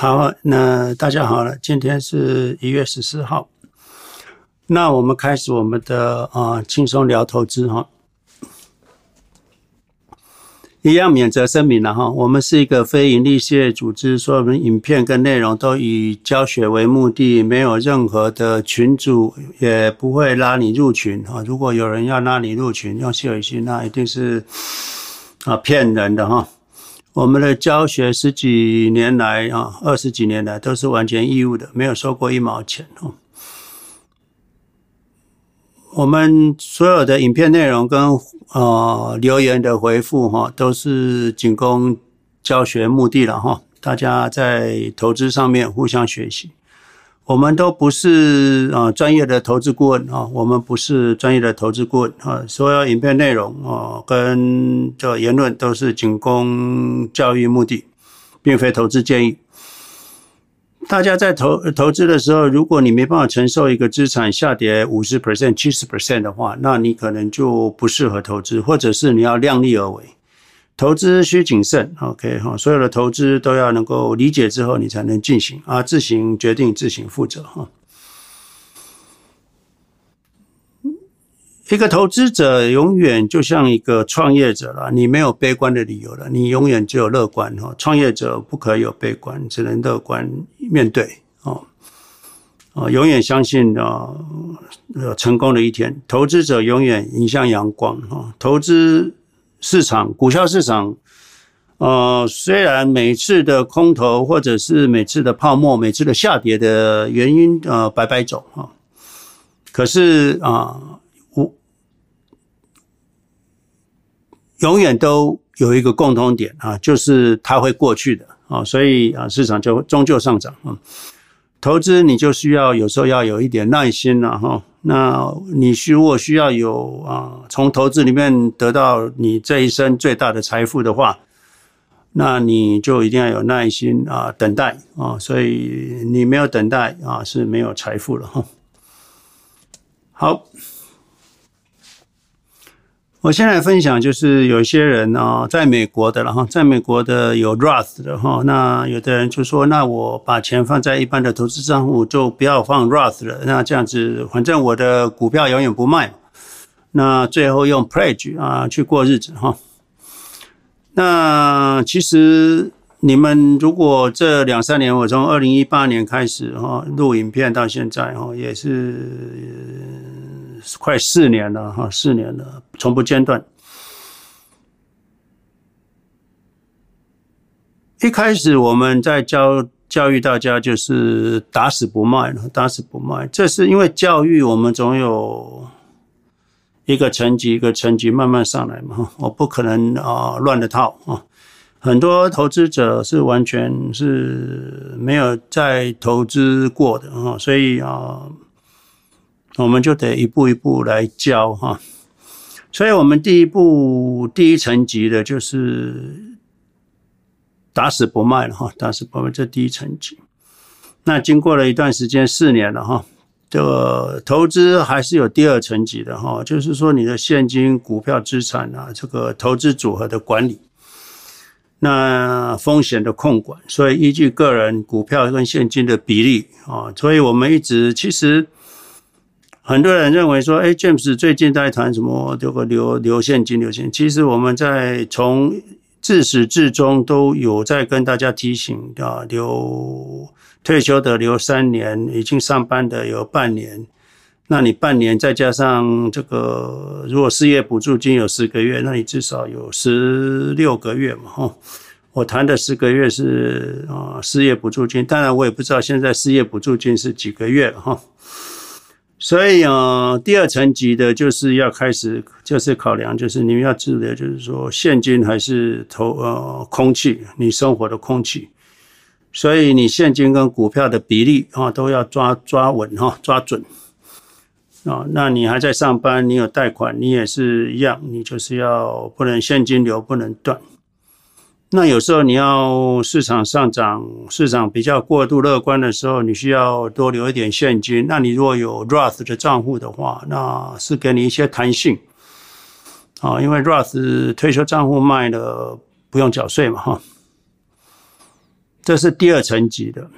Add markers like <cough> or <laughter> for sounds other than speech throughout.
好，那大家好了，今天是一月十四号，那我们开始我们的啊轻松聊投资哈。一样免责声明了哈，我们是一个非营利事业组织，所以我们影片跟内容都以教学为目的，没有任何的群组，也不会拉你入群哈。如果有人要拉你入群用谢伟信，那一定是啊骗人的哈。我们的教学十几年来啊，二十几年来都是完全义务的，没有收过一毛钱哦。我们所有的影片内容跟呃留言的回复哈，都是仅供教学目的了哈。大家在投资上面互相学习，我们都不是啊专业的投资顾问啊，我们不是专业的投资顾问啊。所有影片内容啊跟这言论都是仅供教育目的，并非投资建议。大家在投投资的时候，如果你没办法承受一个资产下跌五十 percent、七十 percent 的话，那你可能就不适合投资，或者是你要量力而为。投资需谨慎，OK 哈，所有的投资都要能够理解之后，你才能进行啊，自行决定，自行负责哈。一个投资者永远就像一个创业者了，你没有悲观的理由了，你永远只有乐观哈。创业者不可以有悲观，只能乐观面对啊啊，永远相信啊成功的一天。投资者永远迎向阳光哈。投资市场、股票市场，呃，虽然每次的空头或者是每次的泡沫、每次的下跌的原因呃百百种啊，可是啊。我永远都有一个共通点啊，就是它会过去的啊，所以啊，市场就终究上涨啊。投资你就需要有时候要有一点耐心了哈。那你如果需要有啊，从投资里面得到你这一生最大的财富的话，那你就一定要有耐心啊，等待啊。所以你没有等待啊，是没有财富了哈。好。我先来分享，就是有一些人呢，在美国的，然后在美国的有 Roth 的哈，那有的人就说，那我把钱放在一般的投资账户，就不要放 Roth 了，那这样子，反正我的股票永远不卖，那最后用 Pledge 啊去过日子哈。那其实你们如果这两三年，我从二零一八年开始哈录影片到现在哈，也是。快四年了哈，四年了，从不间断。一开始我们在教教育大家，就是打死不卖了，打死不卖。这是因为教育我们总有一个层级一个层级慢慢上来嘛，我不可能啊乱了套啊。很多投资者是完全是没有在投资过的啊，所以啊。我们就得一步一步来教哈，所以我们第一步第一层级的就是打死不卖了哈，打死不卖这第一层级。那经过了一段时间，四年了哈，这个投资还是有第二层级的哈，就是说你的现金、股票、资产啊，这个投资组合的管理，那风险的控管，所以依据个人股票跟现金的比例啊，所以我们一直其实。很多人认为说，哎，James 最近在谈什么这个留留现金、留现金。其实我们在从自始至终都有在跟大家提醒啊，留退休的留三年，已经上班的有半年。那你半年再加上这个，如果失业补助金有十个月，那你至少有十六个月嘛，哈。我谈的十个月是啊失业补助金，当然我也不知道现在失业补助金是几个月，哈。所以啊，第二层级的就是要开始，就是考量，就是你们要知的，就是说现金还是投呃空气，你生活的空气。所以你现金跟股票的比例啊，都要抓抓稳哈，抓准啊。那你还在上班，你有贷款，你也是一样，你就是要不能现金流不能断。那有时候你要市场上涨，市场比较过度乐观的时候，你需要多留一点现金。那你如果有 Roth 的账户的话，那是给你一些弹性啊，因为 Roth 退休账户卖了不用缴税嘛，哈。这是第二层级的。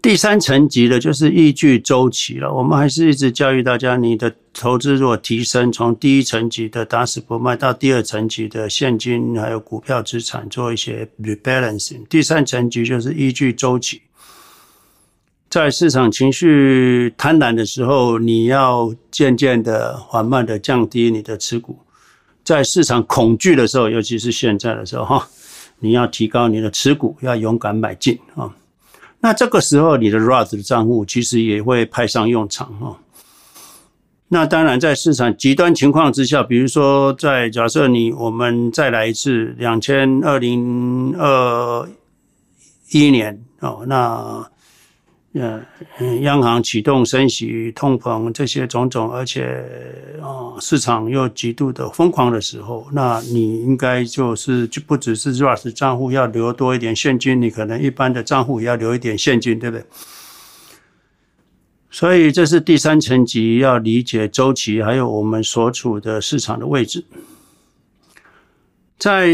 第三层级的就是依据周期了。我们还是一直教育大家，你的投资如果提升，从第一层级的打死不卖到第二层级的现金还有股票资产做一些 rebalancing。第三层级就是依据周期，在市场情绪贪婪的时候，你要渐渐的、缓慢的降低你的持股；在市场恐惧的时候，尤其是现在的时候，哈，你要提高你的持股，要勇敢买进啊。那这个时候，你的 Roth 的账户其实也会派上用场哈。那当然，在市场极端情况之下，比如说在假设你我们再来一次两千二零二一年哦，那。呃，央行启动升息、通膨这些种种，而且啊，市场又极度的疯狂的时候，那你应该就是就不只是 Roth 账户要留多一点现金，你可能一般的账户也要留一点现金，对不对？所以这是第三层级要理解周期，还有我们所处的市场的位置。在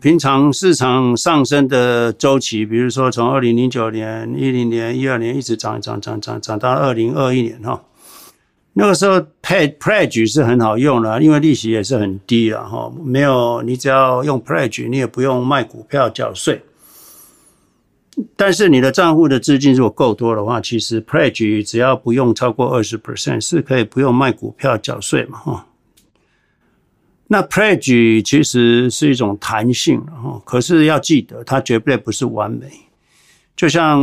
平常市场上升的周期，比如说从二零零九年、一零年、一二年一直涨涨涨涨涨到二零二一年哈，那个时候 pledge 是很好用的，因为利息也是很低了哈，没有你只要用 pledge，你也不用卖股票缴税。但是你的账户的资金如果够多的话，其实 pledge 只要不用超过二十 percent，是可以不用卖股票缴税嘛哈。那 pledge 其实是一种弹性哈，可是要记得，它绝对不是完美。就像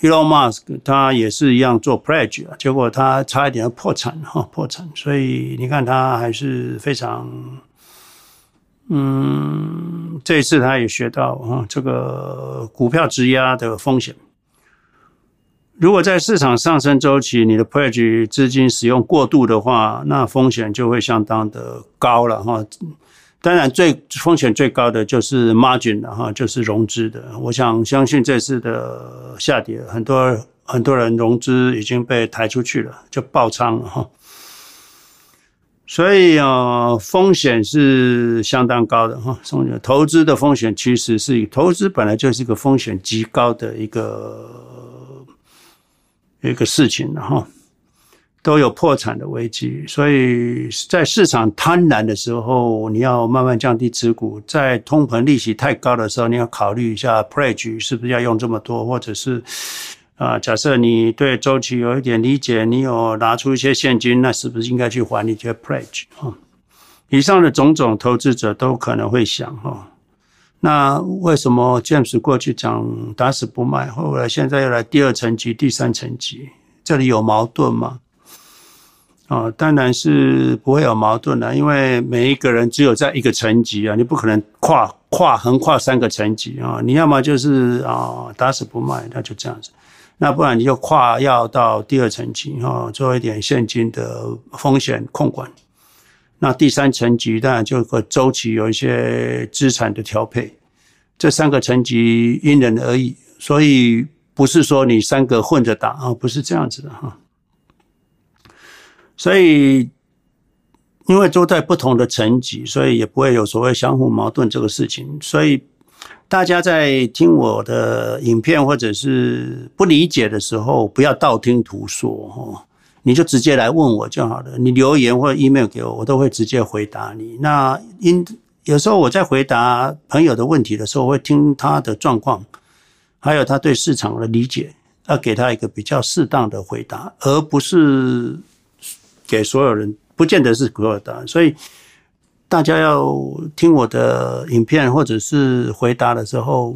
Elon Musk，他也是一样做 pledge 啊，结果他差一点要破产哈，破产。所以你看他还是非常，嗯，这一次他也学到哈，这个股票质押的风险。如果在市场上升周期，你的 pledge 资金使用过度的话，那风险就会相当的高了哈。当然，最风险最高的就是 margin 了哈，就是融资的。我想相信这次的下跌，很多很多人融资已经被抬出去了，就爆仓了哈。所以啊，风险是相当高的哈。投资的风险其实是投资本来就是一个风险极高的一个。一个事情了哈，都有破产的危机，所以在市场贪婪的时候，你要慢慢降低持股；在通膨利息太高的时候，你要考虑一下 pledge 是不是要用这么多，或者是啊，假设你对周期有一点理解，你有拿出一些现金，那是不是应该去还一些 pledge 啊？以上的种种，投资者都可能会想哈。那为什么 James 过去讲打死不卖，后来现在又来第二层级、第三层级，这里有矛盾吗？啊，当然是不会有矛盾的，因为每一个人只有在一个层级啊，你不可能跨跨横跨三个层级啊，你要么就是啊打死不卖，那就这样子，那不然你就跨要到第二层级啊，做一点现金的风险控管。那第三层级当然就和周期有一些资产的调配，这三个层级因人而异，所以不是说你三个混着打啊，不是这样子的哈。所以因为都在不同的层级，所以也不会有所谓相互矛盾这个事情。所以大家在听我的影片或者是不理解的时候，不要道听途说哈。你就直接来问我就好了，你留言或者 email 给我，我都会直接回答你。那因有时候我在回答朋友的问题的时候，我会听他的状况，还有他对市场的理解，要给他一个比较适当的回答，而不是给所有人，不见得是所有答案。所以大家要听我的影片或者是回答的时候，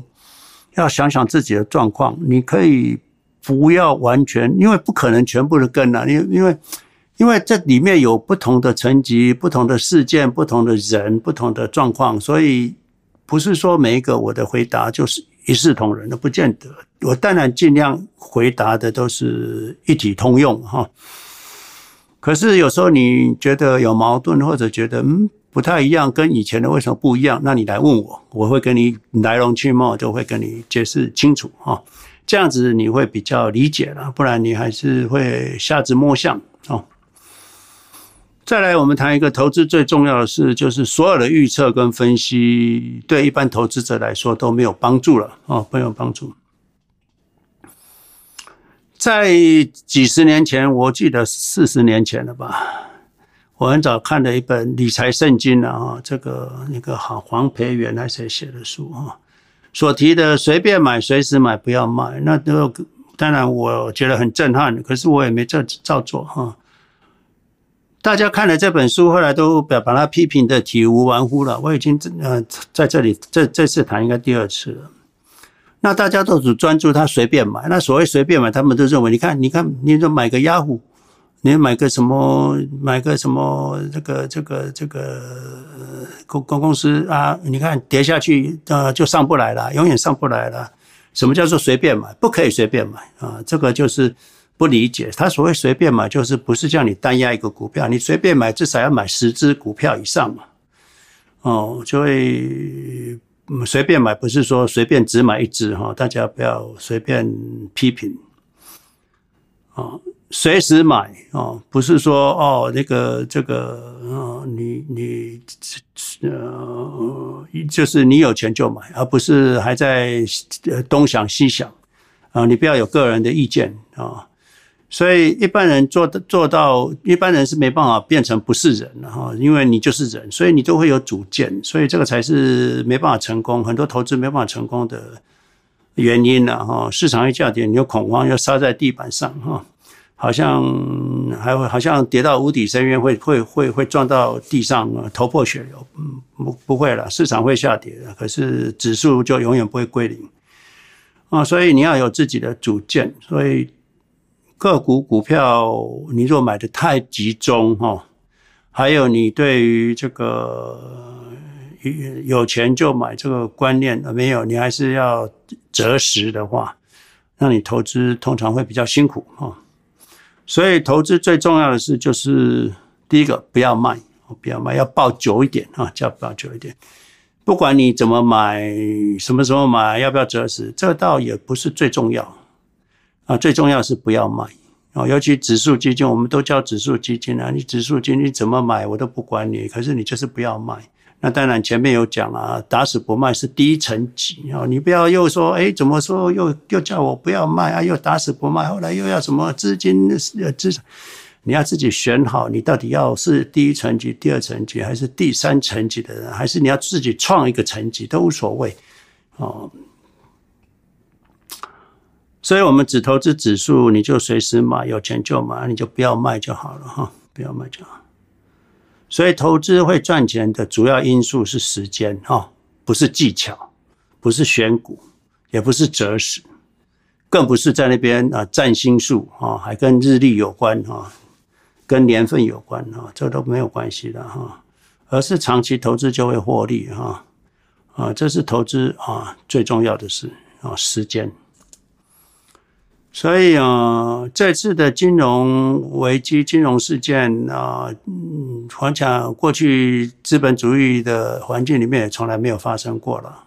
要想想自己的状况，你可以。不要完全，因为不可能全部的跟啊，因因为因为这里面有不同的层级、不同的事件、不同的人、不同的状况，所以不是说每一个我的回答就是一视同仁的，不见得。我当然尽量回答的都是一体通用哈。可是有时候你觉得有矛盾，或者觉得嗯不太一样，跟以前的为什么不一样？那你来问我，我会跟你来龙去脉，就会跟你解释清楚哈。这样子你会比较理解了，不然你还是会瞎子摸象哦。再来，我们谈一个投资最重要的事，就是所有的预测跟分析对一般投资者来说都没有帮助了哦，没有帮助。在几十年前，我记得四十年前了吧，我很早看了一本理财圣经啊，这个那个好黄培元还谁写的书啊，所提的随便买，随时买，不要卖。那都当然我觉得很震撼，可是我也没这照做哈。大家看了这本书，后来都把把它批评的体无完肤了。我已经呃在这里这这次谈应该第二次了。那大家都只专注他随便买，那所谓随便买，他们都认为你看你看，你就买个雅虎，你买个什么买个什么这个这个这个公公公司啊，你看跌下去呃就上不来了，永远上不来了。什么叫做随便买？不可以随便买啊，这个就是。不理解，他所谓随便买，就是不是叫你单押一个股票，你随便买，至少要买十只股票以上嘛。哦，就会随便买，不是说随便只买一只哈，大家不要随便批评。哦，随时买哦，不是说哦那个这个哦，你你呃，就是你有钱就买，而不是还在东想西想啊，你不要有个人的意见啊。所以一般人做做到，一般人是没办法变成不是人的哈，因为你就是人，所以你都会有主见，所以这个才是没办法成功，很多投资没办法成功的原因了哈。市场一下跌，你就恐慌，要杀在地板上哈，好像还会好像跌到无底深渊，会会会会撞到地上，头破血流。嗯，不不会了，市场会下跌的，可是指数就永远不会归零啊。所以你要有自己的主见，所以。个股股票，你若买的太集中哈，还有你对于这个有钱就买这个观念没有，你还是要择时的话，那你投资通常会比较辛苦哈。所以投资最重要的是，就是第一个不要卖，不要卖，要抱久一点啊，叫抱久一点。不管你怎么买，什么时候买，要不要择时，这倒也不是最重要。啊，最重要是不要卖啊！尤其指数基金，我们都叫指数基金啊。你指数基金怎么买，我都不管你。可是你就是不要卖。那当然前面有讲啊，打死不卖是第一层级啊。你不要又说，哎，怎么说又又叫我不要卖啊？又打死不卖，后来又要什么资金呃资产？你要自己选好，你到底要是第一层级、第二层级，还是第三层级的人，还是你要自己创一个层级都无所谓哦。所以，我们只投资指数，你就随时买，有钱就买，你就不要卖就好了哈，不要卖就好。所以，投资会赚钱的主要因素是时间哈，不是技巧，不是选股，也不是择时，更不是在那边啊占星术啊，还跟日历有关哈，跟年份有关哈，这都没有关系的哈，而是长期投资就会获利哈，啊，这是投资啊最重要的事啊，时间。所以啊，这次的金融危机、金融事件啊，嗯，我想过去资本主义的环境里面也从来没有发生过了。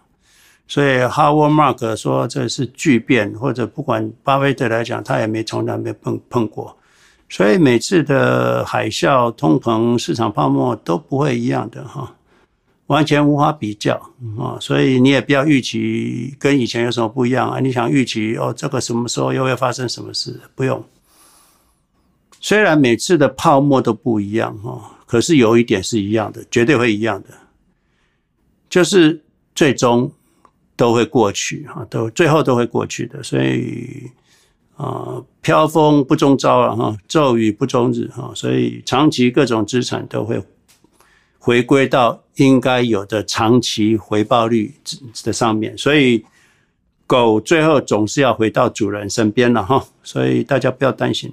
所以 Howard Mark 说这是巨变，或者不管巴菲特来讲，他也没从来没碰碰过。所以每次的海啸、通膨、市场泡沫都不会一样的哈。完全无法比较啊，所以你也不要预期跟以前有什么不一样啊。你想预期哦，这个什么时候又会发生什么事？不用。虽然每次的泡沫都不一样哈，可是有一点是一样的，绝对会一样的，就是最终都会过去哈，都最后都会过去的。所以啊，飘风不终朝了哈，骤雨不终日哈，所以长期各种资产都会。回归到应该有的长期回报率的上面，所以狗最后总是要回到主人身边了哈，所以大家不要担心。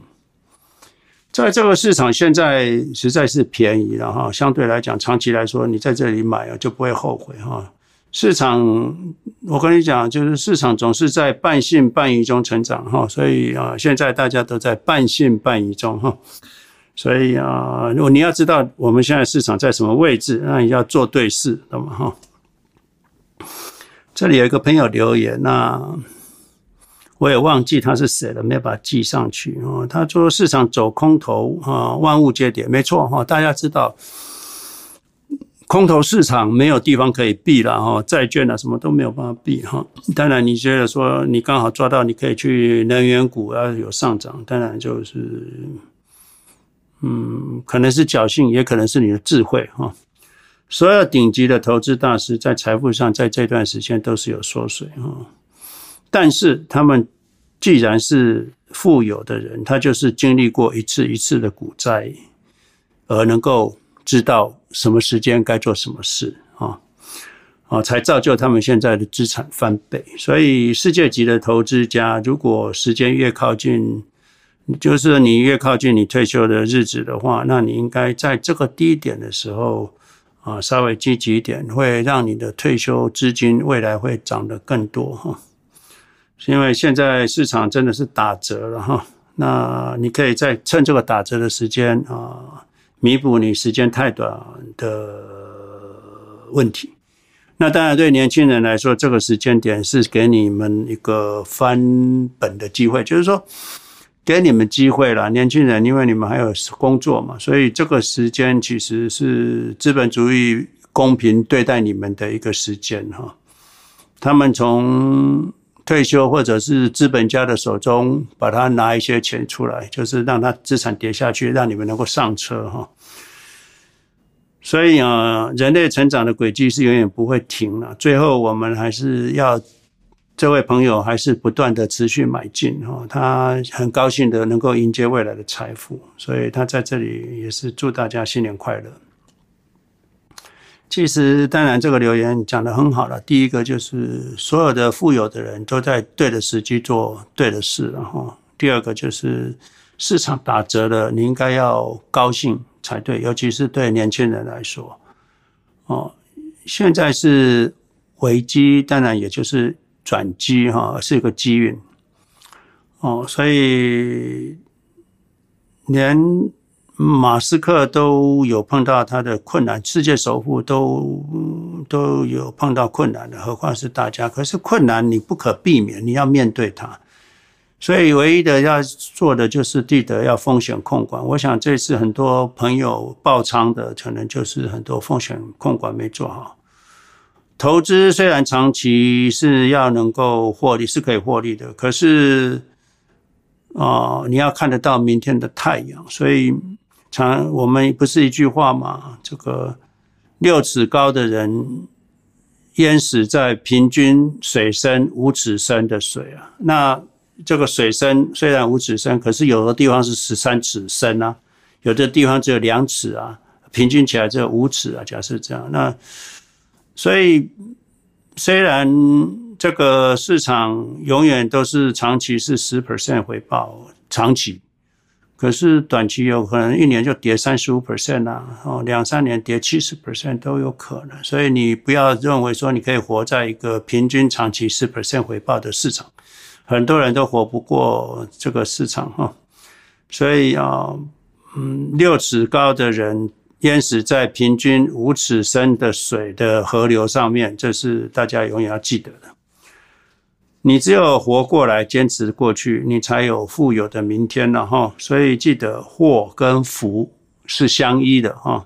在这个市场现在实在是便宜了哈，相对来讲，长期来说你在这里买啊就不会后悔哈。市场我跟你讲，就是市场总是在半信半疑中成长哈，所以啊，现在大家都在半信半疑中哈。所以啊，如果你要知道我们现在市场在什么位置，那你要做对事，懂吗？哈。这里有一个朋友留言，那我也忘记他是谁了，没有把它记上去哦。他说市场走空头啊，万物皆跌，没错哈。大家知道，空头市场没有地方可以避了哈，债券啊什么都没有办法避哈。当然，你觉得说你刚好抓到，你可以去能源股要有上涨，当然就是，嗯，可能是侥幸，也可能是你的智慧哈。所有顶级的投资大师在财富上，在这段时间都是有缩水哈。但是他们既然是富有的人，他就是经历过一次一次的股灾，而能够知道什么时间该做什么事啊啊，才造就他们现在的资产翻倍。所以世界级的投资家，如果时间越靠近，就是你越靠近你退休的日子的话，那你应该在这个低点的时候啊，稍微积极一点，会让你的退休资金未来会涨得更多哈。是因为现在市场真的是打折了哈，那你可以再趁这个打折的时间啊，弥补你时间太短的问题。那当然，对年轻人来说，这个时间点是给你们一个翻本的机会，就是说给你们机会了。年轻人，因为你们还有工作嘛，所以这个时间其实是资本主义公平对待你们的一个时间哈。他们从退休或者是资本家的手中，把它拿一些钱出来，就是让他资产跌下去，让你们能够上车哈。所以啊，人类成长的轨迹是永远不会停了。最后，我们还是要这位朋友还是不断的持续买进哈。他很高兴的能够迎接未来的财富，所以他在这里也是祝大家新年快乐。其实，当然，这个留言讲得很好了。第一个就是所有的富有的人都在对的时机做对的事，然后第二个就是市场打折了，你应该要高兴才对，尤其是对年轻人来说。哦，现在是危机，当然也就是转机哈，是一个机运。哦，所以连。马斯克都有碰到他的困难，世界首富都都有碰到困难的，何况是大家？可是困难你不可避免，你要面对它。所以唯一的要做的就是记得要风险控管。我想这次很多朋友爆仓的，可能就是很多风险控管没做好。投资虽然长期是要能够获利，是可以获利的，可是啊，你要看得到明天的太阳，所以。常我们不是一句话嘛？这个六尺高的人淹死在平均水深五尺深的水啊。那这个水深虽然五尺深，可是有的地方是十三尺深啊，有的地方只有两尺啊，平均起来只有五尺啊。假设这样，那所以虽然这个市场永远都是长期是十 percent 回报，长期。可是短期有可能一年就跌三十五 percent 啊，哦，两三年跌七十 percent 都有可能，所以你不要认为说你可以活在一个平均长期十 percent 回报的市场，很多人都活不过这个市场哈。所以啊，嗯，六尺高的人淹死在平均五尺深的水的河流上面，这是大家永远要记得的。你只有活过来，坚持过去，你才有富有的明天了哈。所以记得祸跟福是相依的哈。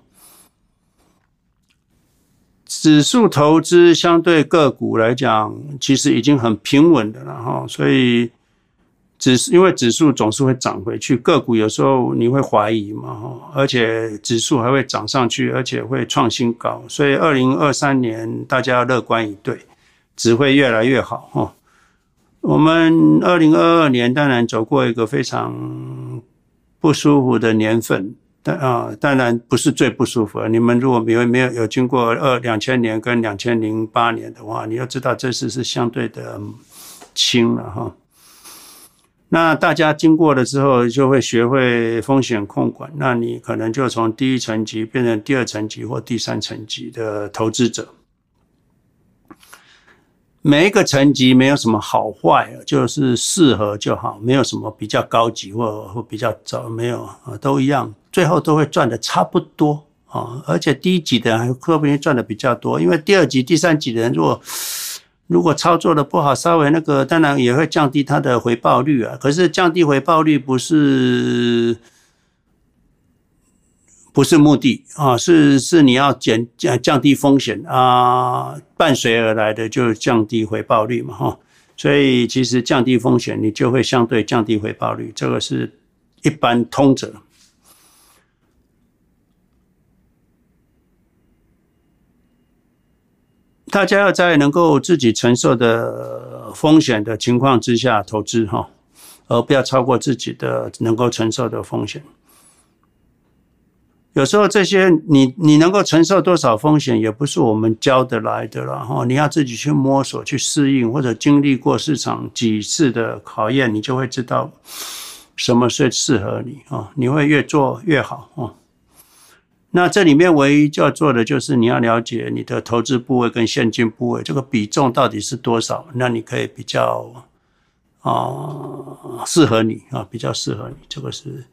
指数投资相对个股来讲，其实已经很平稳的了哈。所以指因为指数总是会涨回去，个股有时候你会怀疑嘛。而且指数还会涨上去，而且会创新高。所以二零二三年大家乐观以对，只会越来越好哈。我们二零二二年当然走过一个非常不舒服的年份，但啊，当然不是最不舒服。你们如果没有没有有经过二两千年跟两千零八年的话，你要知道这次是相对的轻了哈。那大家经过了之后，就会学会风险控管，那你可能就从第一层级变成第二层级或第三层级的投资者。每一个层级没有什么好坏，就是适合就好，没有什么比较高级或或比较早，没有，都一样，最后都会赚的差不多啊。而且低级的人还说不定赚的比较多，因为第二级、第三级的人如果如果操作的不好，稍微那个当然也会降低它的回报率啊。可是降低回报率不是不是目的啊，是是你要减降降低风险啊，伴随而来的就是降低回报率嘛哈。所以其实降低风险，你就会相对降低回报率，这个是一般通则。大家要在能够自己承受的风险的情况之下投资哈，而不要超过自己的能够承受的风险。有时候这些你你能够承受多少风险，也不是我们教得来的了哈。你要自己去摸索、去适应，或者经历过市场几次的考验，你就会知道什么是适合你啊。你会越做越好啊。那这里面唯一就要做的就是你要了解你的投资部位跟现金部位这个比重到底是多少，那你可以比较啊适合你啊，比较适合你。这个是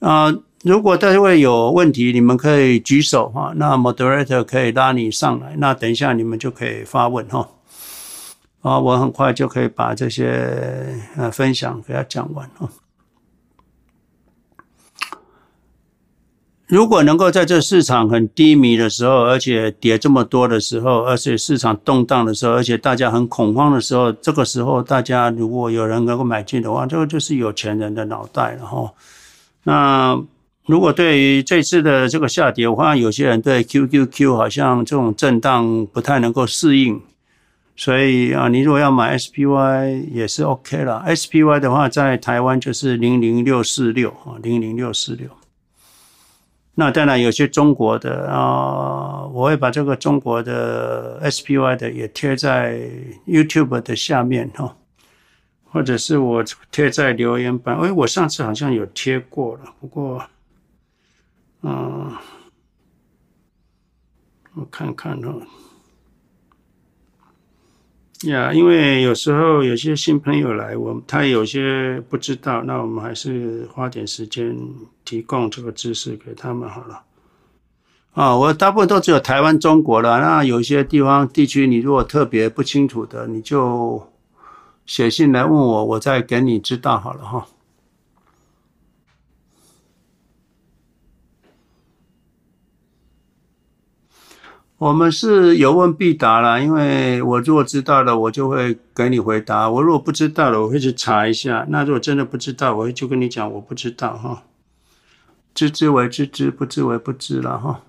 啊，如果待会有问题，你们可以举手哈，那 moderator 可以拉你上来，那等一下你们就可以发问哈。啊，我很快就可以把这些呃分享给他讲完哈。如果能够在这市场很低迷的时候，而且跌这么多的时候，而且市场动荡的时候，而且大家很恐慌的时候，这个时候大家如果有人能够买进的话，这个就是有钱人的脑袋了哈。那如果对于这次的这个下跌，我发现有些人对 QQQ 好像这种震荡不太能够适应，所以啊，你如果要买 SPY 也是 OK 了。SPY 的话，在台湾就是零零六四六啊，零零六四六。那当然有些中国的啊，我会把这个中国的 SPY 的也贴在 YouTube 的下面哈，或者是我贴在留言板。哎，我上次好像有贴过了，不过，嗯，我看看哦。呀，因为有时候有些新朋友来，我他有些不知道，那我们还是花点时间提供这个知识给他们好了。啊，我大部分都只有台湾、中国了。那有些地方地区，你如果特别不清楚的，你就写信来问我，我再给你知道好了哈。我们是有问必答啦，因为我如果知道了，我就会给你回答；我如果不知道了，我会去查一下。那如果真的不知道，我就跟你讲我不知道哈。知之为知之，不知为不知了哈。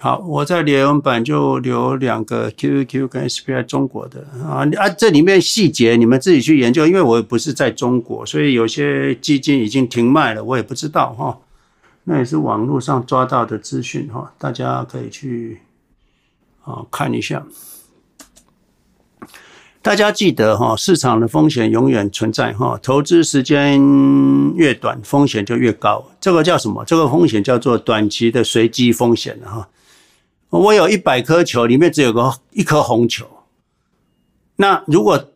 好，我在留言板就留两个 QQQ 跟 SPY 中国的啊啊，这里面细节你们自己去研究，因为我也不是在中国，所以有些基金已经停卖了，我也不知道哈。那也是网络上抓到的资讯哈，大家可以去啊看一下。大家记得哈，市场的风险永远存在哈，投资时间越短，风险就越高。这个叫什么？这个风险叫做短期的随机风险哈。我有一百颗球，里面只有个一颗红球。那如果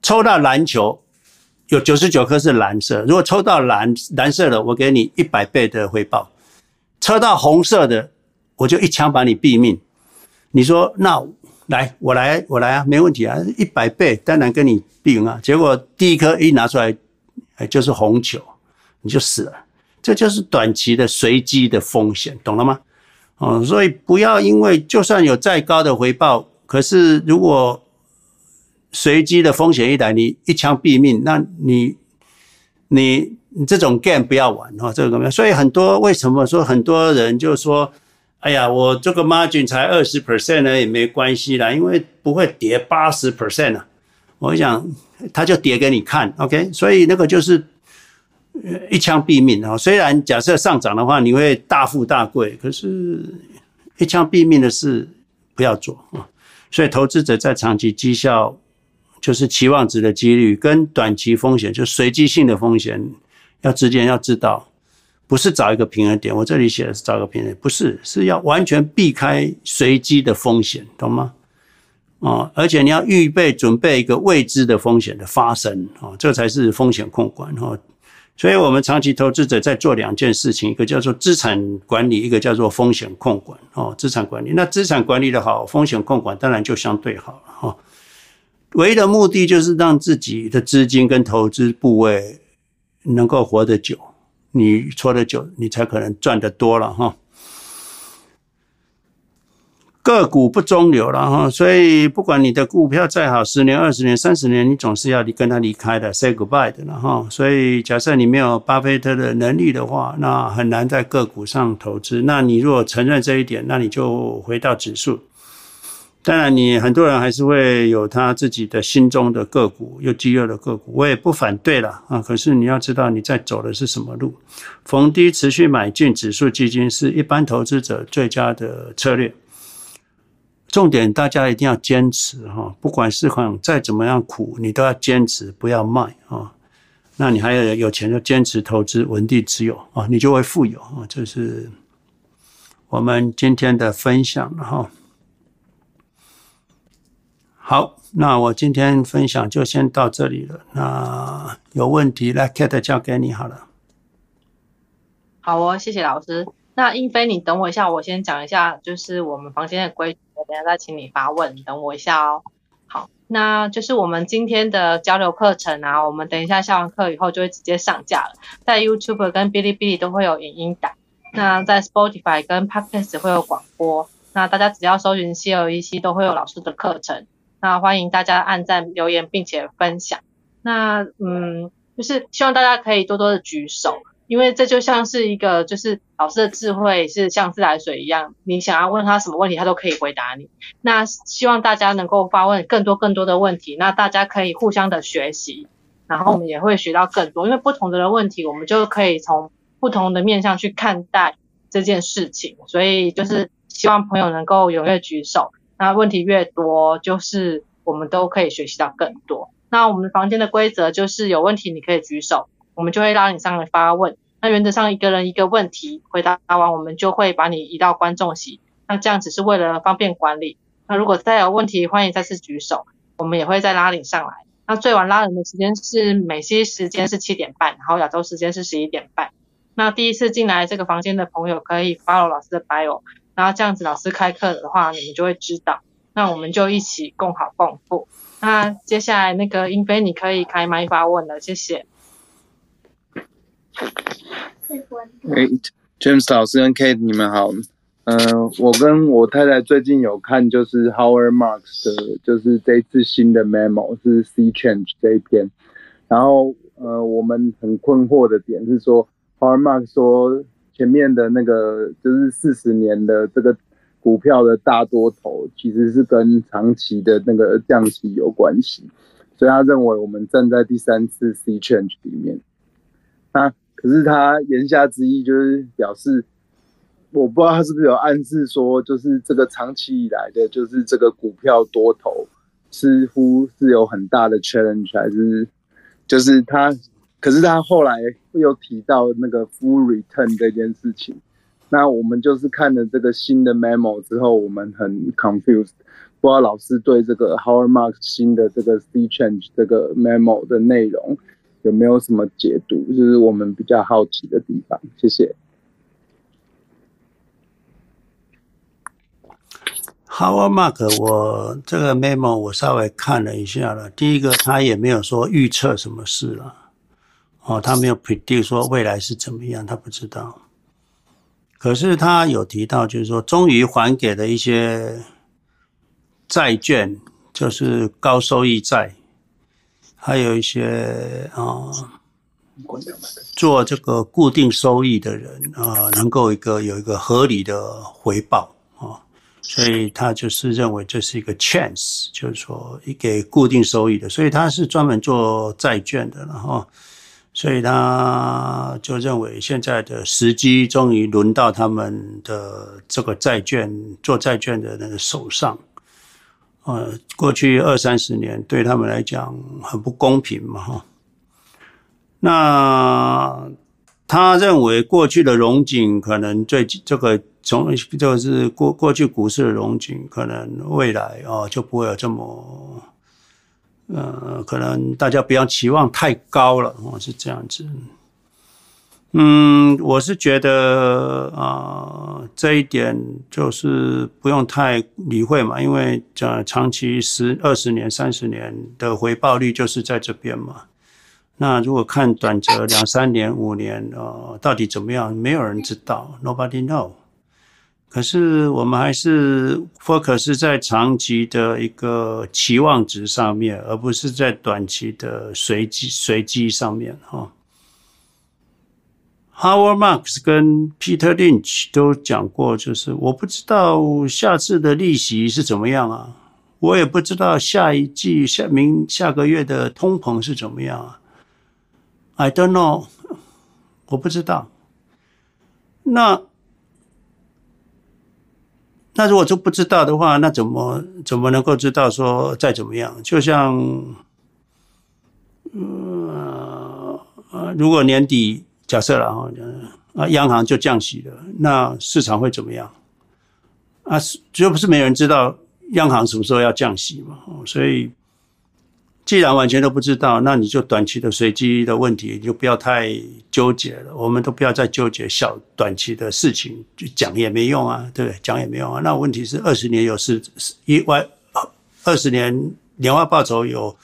抽到蓝球，有九十九颗是蓝色，如果抽到蓝蓝色的，我给你一百倍的回报；抽到红色的，我就一枪把你毙命。你说那来，我来，我来啊，没问题啊，一百倍当然跟你毙啊。结果第一颗一拿出来，哎，就是红球，你就死了。这就是短期的随机的风险，懂了吗？哦，所以不要因为就算有再高的回报，可是如果随机的风险一来，你一枪毙命，那你你你这种 game 不要玩哈，这个没有。所以很多为什么说很多人就说，哎呀，我这个 margin 才二十 percent 呢，也没关系啦，因为不会跌八十 percent 啊。我想他就跌给你看，OK？所以那个就是一枪毙命啊。虽然假设上涨的话，你会大富大贵，可是一枪毙命的事不要做啊。所以投资者在长期绩效。就是期望值的几率跟短期风险，就随机性的风险，要之间要知道，不是找一个平衡点。我这里写的是找一个平衡点，不是，是要完全避开随机的风险，懂吗？啊，而且你要预备准备一个未知的风险的发生啊，这才是风险控管哈。所以我们长期投资者在做两件事情，一个叫做资产管理，一个叫做风险控管哦。资产管理，那资产管理的好，风险控管当然就相对好了哈。唯一的目的就是让自己的资金跟投资部位能够活得久，你活得久，你才可能赚得多了哈。个股不中流了哈，所以不管你的股票再好，十年、二十年、三十年，你总是要离跟他离开的，say goodbye 的了哈。所以假设你没有巴菲特的能力的话，那很难在个股上投资。那你如果承认这一点，那你就回到指数。当然，你很多人还是会有他自己的心中的个股，有绩优的个股，我也不反对了啊。可是你要知道你在走的是什么路，逢低持续买进指数基金是一般投资者最佳的策略。重点，大家一定要坚持哈，不管市况再怎么样苦，你都要坚持，不要卖啊。那你还有有钱就坚持投资，稳定持有啊，你就会富有啊。这是我们今天的分享了哈。好，那我今天分享就先到这里了。那有问题来 Kate 交给你好了。好哦，谢谢老师。那英菲，你等我一下，我先讲一下，就是我们房间的规矩。我等下再请你发问，等我一下哦。好，那就是我们今天的交流课程啊，我们等一下下完课以后就会直接上架了，在 YouTube 跟哔哩哔哩都会有影音档，那在 Spotify 跟 Podcast 会有广播，那大家只要搜寻 CLEC 都会有老师的课程，那欢迎大家按赞留言并且分享，那嗯，就是希望大家可以多多的举手。因为这就像是一个，就是老师的智慧是像自来水一样，你想要问他什么问题，他都可以回答你。那希望大家能够发问更多更多的问题，那大家可以互相的学习，然后我们也会学到更多。因为不同的问题，我们就可以从不同的面向去看待这件事情。所以就是希望朋友能够踊跃举手，那问题越多，就是我们都可以学习到更多。那我们房间的规则就是有问题你可以举手，我们就会拉你上来发问。那原则上一个人一个问题回答完，我们就会把你移到观众席。那这样只是为了方便管理。那如果再有问题，欢迎再次举手，我们也会再拉你上来。那最晚拉人的时间是美西时间是七点半，然后亚洲时间是十一点半。那第一次进来这个房间的朋友可以 follow 老师的 bio，然后这样子老师开课的话，你们就会知道。那我们就一起共好共富。那接下来那个英菲，你可以开麦发问了，谢谢。哎，James 老师跟 Kate，你们好。嗯、呃，我跟我太太最近有看，就是 Howard Marks 的，就是这一次新的 memo 是 Sea Change 这一篇。然后，呃，我们很困惑的点是说，Howard Marks 说前面的那个就是四十年的这个股票的大多头，其实是跟长期的那个降息有关系。所以他认为我们站在第三次 C Change 里面。那可是他言下之意就是表示，我不知道他是不是有暗示说，就是这个长期以来的，就是这个股票多头似乎是有很大的 challenge，还是就是他？可是他后来又提到那个 full return 这件事情，那我们就是看了这个新的 memo 之后，我们很 confused，不知道老师对这个 Howard Marks 新的这个 Sea Change 这个 memo 的内容。有没有什么解读？就是我们比较好奇的地方。谢谢。Howard Mark，我这个 memo 我稍微看了一下了。第一个，他也没有说预测什么事了。哦，他没有 predict 说未来是怎么样，他不知道。可是他有提到，就是说终于还给了一些债券，就是高收益债。还有一些啊，做这个固定收益的人啊，能够一个有一个合理的回报啊，所以他就是认为这是一个 chance，就是说一给固定收益的，所以他是专门做债券的，然后，所以他就认为现在的时机终于轮到他们的这个债券做债券的那个手上。呃，过去二三十年对他们来讲很不公平嘛，哈。那他认为过去的荣景可能最这个从就是过过去股市的荣景，可能未来哦就不会有这么，呃，可能大家不要期望太高了我，是这样子。嗯，我是觉得啊、这一点就是不用太理会嘛，因为这长期十二十年、三十年的回报率就是在这边嘛。那如果看短则两三年、五年，呃，到底怎么样？没有人知道，Nobody know。可是我们还是 focus 在长期的一个期望值上面，而不是在短期的随机随机上面哈。Howard Marks 跟 Peter Lynch 都讲过，就是我不知道下次的利息是怎么样啊，我也不知道下一季下明下个月的通膨是怎么样啊。I don't know，我不知道。那那如果就不知道的话，那怎么怎么能够知道说再怎么样？就像，呃，如果年底。假设了，啊，央行就降息了，那市场会怎么样？啊，绝不是没人知道央行什么时候要降息嘛？所以，既然完全都不知道，那你就短期的随机的问题，你就不要太纠结了。我们都不要再纠结小短期的事情，就讲也没用啊，对不对？讲也没用啊。那问题是二十年有十一万，二十年年化报酬有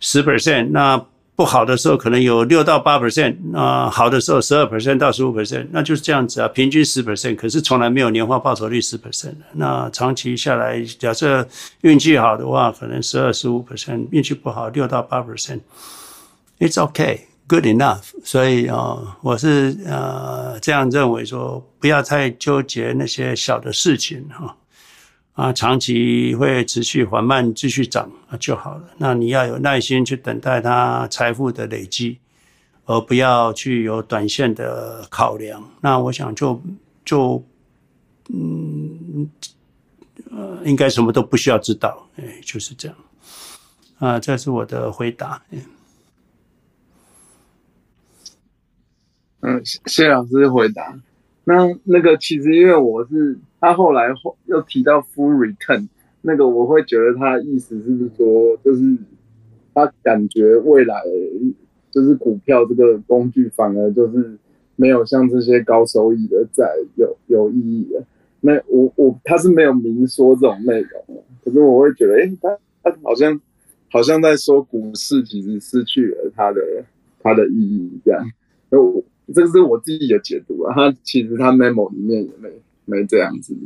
十 percent，那。不好的时候可能有六到八 percent，啊，好的时候十二 percent 到十五 percent，那就是这样子啊，平均十 percent，可是从来没有年化报酬率十 percent。那长期下来，假设运气好的话，可能十二十五 percent，运气不好六到八 percent，it's okay，good enough。所以啊，我是呃这样认为说，不要太纠结那些小的事情哈。啊，长期会持续缓慢继续涨啊就好了。那你要有耐心去等待它财富的累积，而不要去有短线的考量。那我想就就嗯呃，应该什么都不需要知道，哎，就是这样。啊，这是我的回答。嗯，谢谢老师回答。那那个其实因为我是。他后来又提到 full return，那个我会觉得他的意思是说，就是他感觉未来就是股票这个工具反而就是没有像这些高收益的债有有意义了。那我我他是没有明说这种内容，可是我会觉得，哎、他他好像好像在说股市其实失去了它的它的意义这样。那我这个是我自己的解读啊，他其实他 memo 里面也没。没这样子，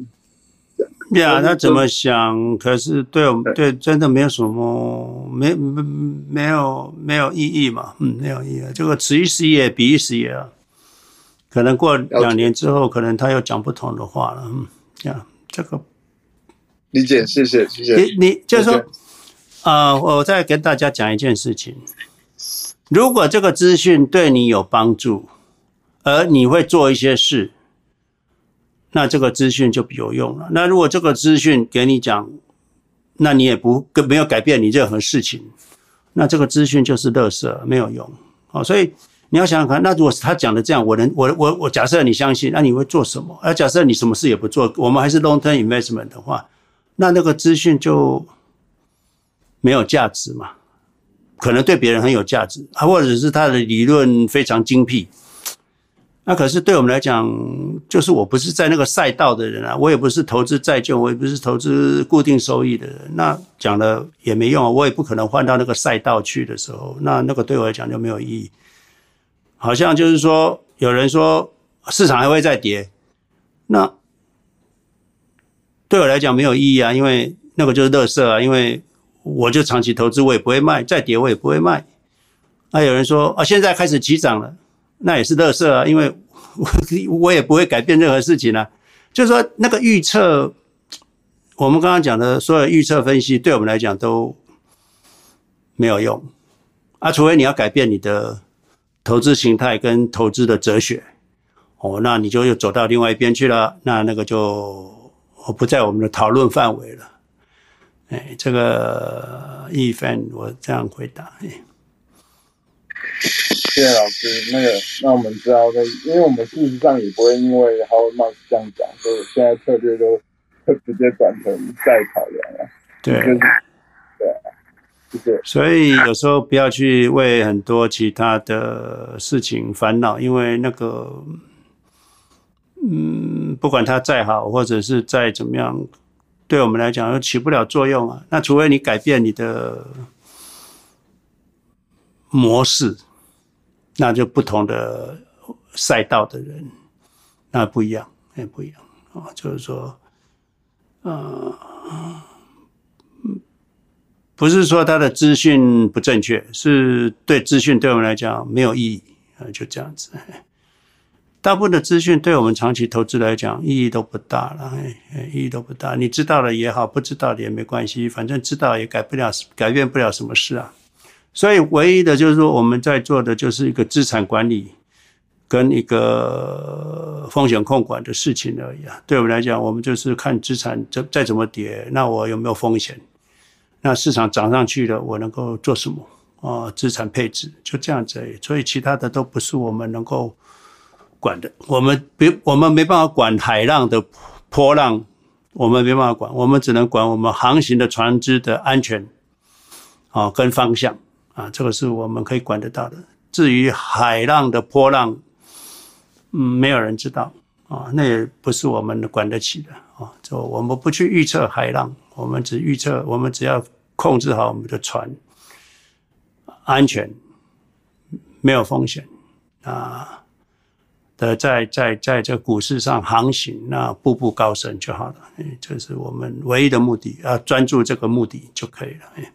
呀，他怎么想？可是对我们对真的没有什么，没没没有没有意义嘛？嗯，没有意义。这个此一时也彼一时也啊，可能过两年之后，可能他又讲不同的话了。嗯，呀，这个理解，谢谢，谢谢。你你就是说，啊、呃，我再跟大家讲一件事情：如果这个资讯对你有帮助，而你会做一些事。那这个资讯就有用了。那如果这个资讯给你讲，那你也不跟没有改变你任何事情，那这个资讯就是垃圾，没有用。好，所以你要想想看，那如果是他讲的这样，我能我我我假设你相信，那你会做什么？而假设你什么事也不做，我们还是 long term investment 的话，那那个资讯就没有价值嘛？可能对别人很有价值，啊，或者是他的理论非常精辟。那可是对我们来讲，就是我不是在那个赛道的人啊，我也不是投资债券，我也不是投资固定收益的人，那讲了也没用啊，我也不可能换到那个赛道去的时候，那那个对我来讲就没有意义。好像就是说，有人说市场还会再跌，那对我来讲没有意义啊，因为那个就是垃圾啊，因为我就长期投资，我也不会卖，再跌我也不会卖。那有人说啊，现在开始急涨了。那也是垃圾啊，因为我 <laughs> 我也不会改变任何事情啊。就是说，那个预测，我们刚刚讲的所有预测分析，对我们来讲都没有用啊，除非你要改变你的投资形态跟投资的哲学哦，那你就又走到另外一边去了，那那个就不在我们的讨论范围了。哎，这个一分我这样回答。谢谢老师，那个让我们知道，那因为我们事实上也不会因为 Howard Marks 这样讲，所以现在策略都会直接转成再考量了。对，就是、对。谢。所以有时候不要去为很多其他的事情烦恼，因为那个，嗯，不管它再好，或者是再怎么样，对我们来讲又起不了作用啊。那除非你改变你的模式，那就不同的赛道的人，那不一样，也不一样啊。就是说，呃。不是说他的资讯不正确，是对资讯对我们来讲没有意义啊，就这样子。大部分的资讯对我们长期投资来讲意义都不大了，意义都不大。你知道了也好，不知道的也没关系，反正知道也改不了，改变不了什么事啊。所以唯一的就是说，我们在做的就是一个资产管理跟一个风险控管的事情而已啊。对我们来讲，我们就是看资产再再怎么跌，那我有没有风险？那市场涨上去了，我能够做什么啊？资产配置就这样子而已，所以其他的都不是我们能够管的。我们别，我们没办法管海浪的波浪，我们没办法管，我们只能管我们航行的船只的安全啊，跟方向啊，这个是我们可以管得到的。至于海浪的波浪，嗯，没有人知道啊，那也不是我们管得起的啊。就我们不去预测海浪。我们只预测，我们只要控制好我们的船安全，没有风险啊的，在在在这股市上航行，那步步高升就好了。哎，这是我们唯一的目的，要专注这个目的就可以了。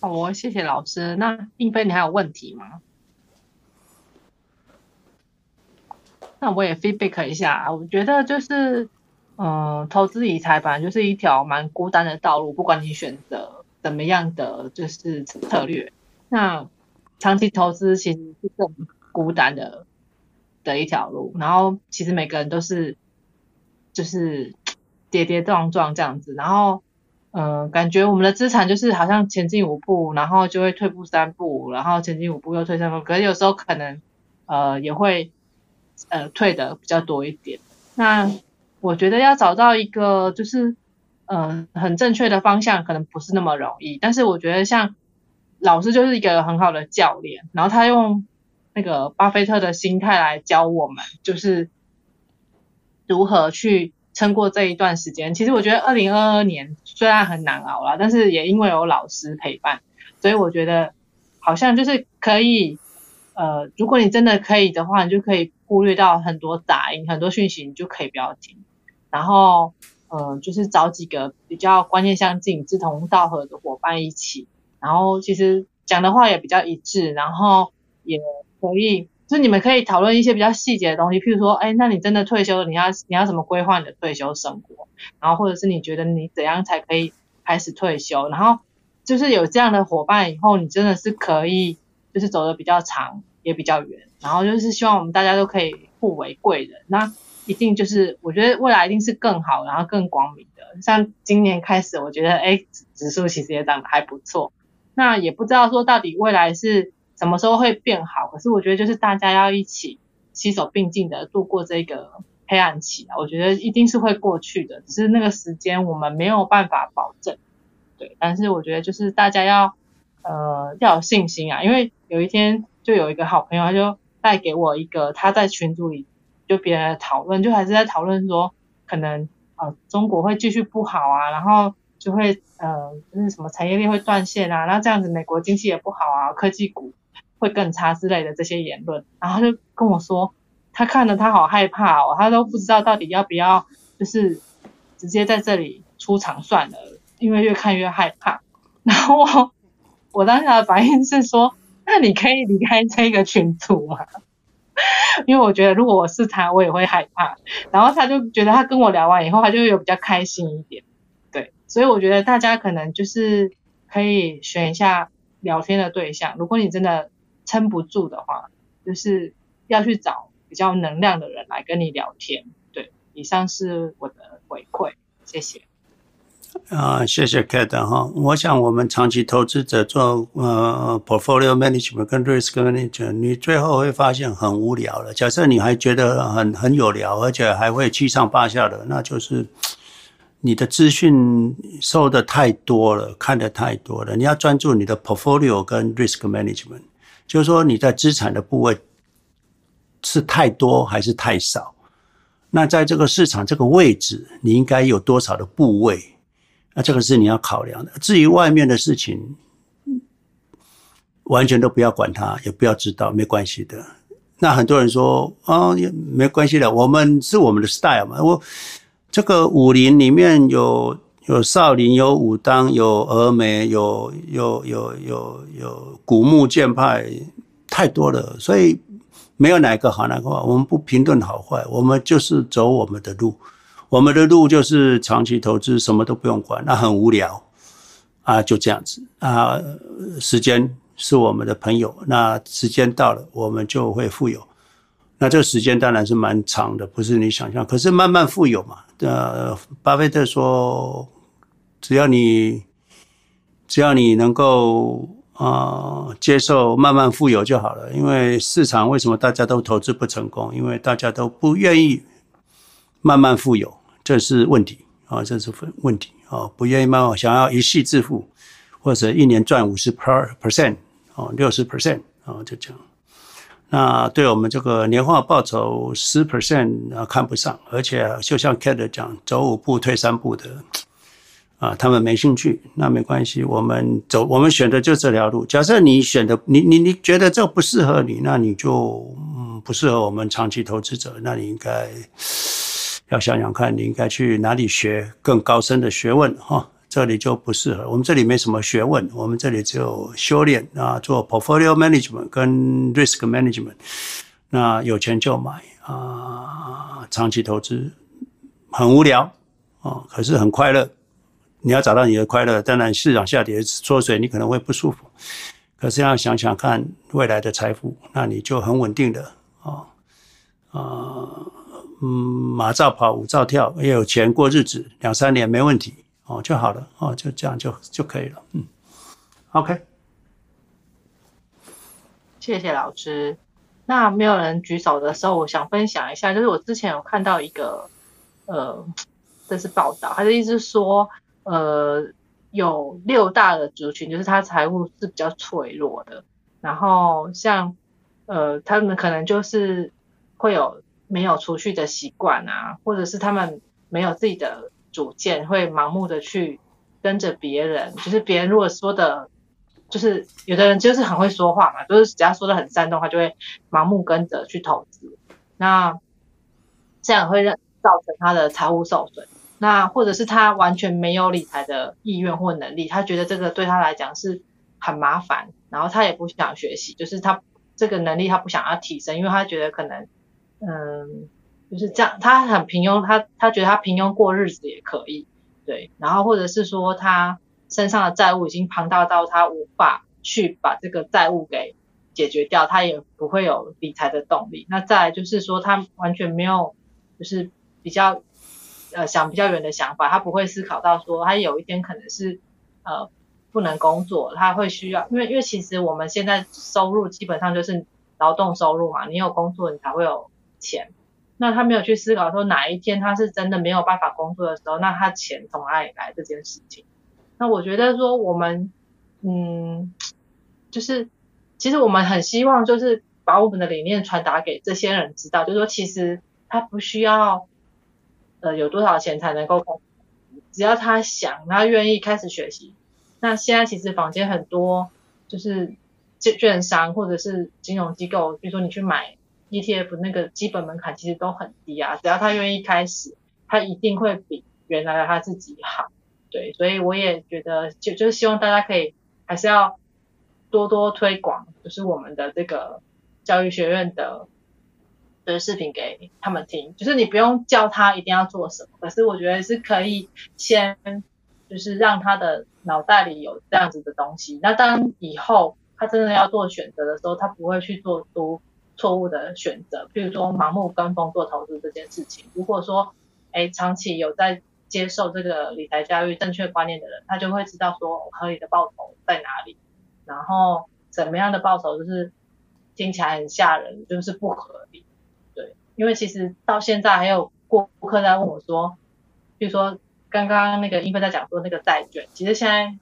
好，我谢谢老师。那英菲，你还有问题吗？那我也 feedback 一下，我觉得就是，嗯，投资理财本来就是一条蛮孤单的道路，不管你选择怎么样的就是策略，那长期投资其实是更孤单的的一条路。然后其实每个人都是就是 <tsk> 跌跌撞撞这样子，然后嗯，感觉我们的资产就是好像前进五步，然后就会退步三步，然后前进五步又退三步，可是有时候可能呃也会。呃，退的比较多一点。那我觉得要找到一个就是、呃、很正确的方向，可能不是那么容易。但是我觉得像老师就是一个很好的教练，然后他用那个巴菲特的心态来教我们，就是如何去撑过这一段时间。其实我觉得二零二二年虽然很难熬啦，但是也因为有老师陪伴，所以我觉得好像就是可以。呃，如果你真的可以的话，你就可以忽略到很多杂音、很多讯息，你就可以不要听。然后，呃，就是找几个比较观念相近、志同道合的伙伴一起，然后其实讲的话也比较一致，然后也可以，就是你们可以讨论一些比较细节的东西，譬如说，哎，那你真的退休了，你要你要怎么规划你的退休生活？然后或者是你觉得你怎样才可以开始退休？然后就是有这样的伙伴以后，你真的是可以，就是走得比较长。也比较远，然后就是希望我们大家都可以互为贵人，那一定就是我觉得未来一定是更好，然后更光明的。像今年开始，我觉得哎，指数其实也涨得还不错。那也不知道说到底未来是什么时候会变好，可是我觉得就是大家要一起携手并进的度过这个黑暗期啊，我觉得一定是会过去的，只是那个时间我们没有办法保证。对，但是我觉得就是大家要呃要有信心啊，因为有一天。就有一个好朋友，他就带给我一个他在群组里就别人讨论，就还是在讨论说可能呃中国会继续不好啊，然后就会呃就是什么产业链会断线啊，那这样子美国经济也不好啊，科技股会更差之类的这些言论，然后就跟我说他看了他好害怕哦，他都不知道到底要不要就是直接在这里出场算了，因为越看越害怕。然后我我当下的反应是说。那你可以离开这个群组吗？<laughs> 因为我觉得如果我是他，我也会害怕。然后他就觉得他跟我聊完以后，他就有比较开心一点。对，所以我觉得大家可能就是可以选一下聊天的对象。如果你真的撑不住的话，就是要去找比较能量的人来跟你聊天。对，以上是我的回馈，谢谢。啊，谢谢 k a t 哈。我想我们长期投资者做呃 portfolio management 跟 risk management，你最后会发现很无聊了。假设你还觉得很很有聊，而且还会七上八下的，那就是你的资讯收的太多了，看的太多了。你要专注你的 portfolio 跟 risk management，就是说你在资产的部位是太多还是太少？那在这个市场这个位置，你应该有多少的部位？那这个是你要考量的。至于外面的事情，完全都不要管它，也不要知道，没关系的。那很多人说啊，也没关系的，我们是我们的 style 嘛。我这个武林里面有有少林，有武当，有峨眉，有有有有有古墓剑派，太多了，所以没有哪个好，哪个坏。我们不评论好坏，我们就是走我们的路。我们的路就是长期投资，什么都不用管，那很无聊啊，就这样子啊。时间是我们的朋友，那时间到了，我们就会富有。那这个时间当然是蛮长的，不是你想象。可是慢慢富有嘛。呃，巴菲特说，只要你只要你能够啊接受慢慢富有就好了。因为市场为什么大家都投资不成功？因为大家都不愿意慢慢富有。这是问题啊，这是问问题啊，不愿意慢慢想要一夕致富，或者一年赚五十 per percent 啊，六十 percent 啊，就这样。那对我们这个年化报酬十 percent 啊看不上，而且就像 Kate 讲，走五步退三步的啊，他们没兴趣。那没关系，我们走，我们选的就这条路。假设你选的，你你你觉得这不适合你，那你就嗯不适合我们长期投资者，那你应该。要想想看，你应该去哪里学更高深的学问哈？这里就不适合。我们这里没什么学问，我们这里只有修炼啊，做 portfolio management 跟 risk management。那有钱就买啊，长期投资很无聊啊，可是很快乐。你要找到你的快乐，当然市场下跌缩水，你可能会不舒服。可是要想想看未来的财富，那你就很稳定的啊啊。嗯，马照跑，舞照跳，也有钱过日子，两三年没问题哦，就好了哦，就这样就就可以了。嗯，OK，谢谢老师。那没有人举手的时候，我想分享一下，就是我之前有看到一个呃，这是报道，他的意思是说，呃，有六大的族群，就是他财务是比较脆弱的，然后像呃，他们可能就是会有。没有储蓄的习惯啊，或者是他们没有自己的主见，会盲目的去跟着别人。就是别人如果说的，就是有的人就是很会说话嘛，就是只要说的很煽动，他就会盲目跟着去投资。那这样会让造成他的财务受损。那或者是他完全没有理财的意愿或能力，他觉得这个对他来讲是很麻烦，然后他也不想学习，就是他这个能力他不想要提升，因为他觉得可能。嗯，就是这样。他很平庸，他他觉得他平庸过日子也可以，对。然后或者是说他身上的债务已经庞大到他无法去把这个债务给解决掉，他也不会有理财的动力。那再来就是说他完全没有，就是比较呃想比较远的想法，他不会思考到说他有一天可能是呃不能工作，他会需要，因为因为其实我们现在收入基本上就是劳动收入嘛，你有工作你才会有。钱，那他没有去思考说哪一天他是真的没有办法工作的时候，那他钱从哪里来这件事情？那我觉得说我们，嗯，就是其实我们很希望就是把我们的理念传达给这些人知道，就是说其实他不需要呃有多少钱才能够，只要他想，他愿意开始学习。那现在其实坊间很多就是券券商或者是金融机构，比如说你去买。ETF 那个基本门槛其实都很低啊，只要他愿意开始，他一定会比原来的他自己好。对，所以我也觉得就就是希望大家可以还是要多多推广，就是我们的这个教育学院的的视频给他们听。就是你不用叫他一定要做什么，可是我觉得是可以先就是让他的脑袋里有这样子的东西。那当以后他真的要做选择的时候，他不会去做出。错误的选择，比如说盲目跟风做投资这件事情。如果说，哎，长期有在接受这个理财教育正确观念的人，他就会知道说合理的报酬在哪里，然后怎么样的报酬就是听起来很吓人，就是不合理。因为其实到现在还有顾客在问我说，比如说刚刚那个英菲在讲说那个债券，其实现在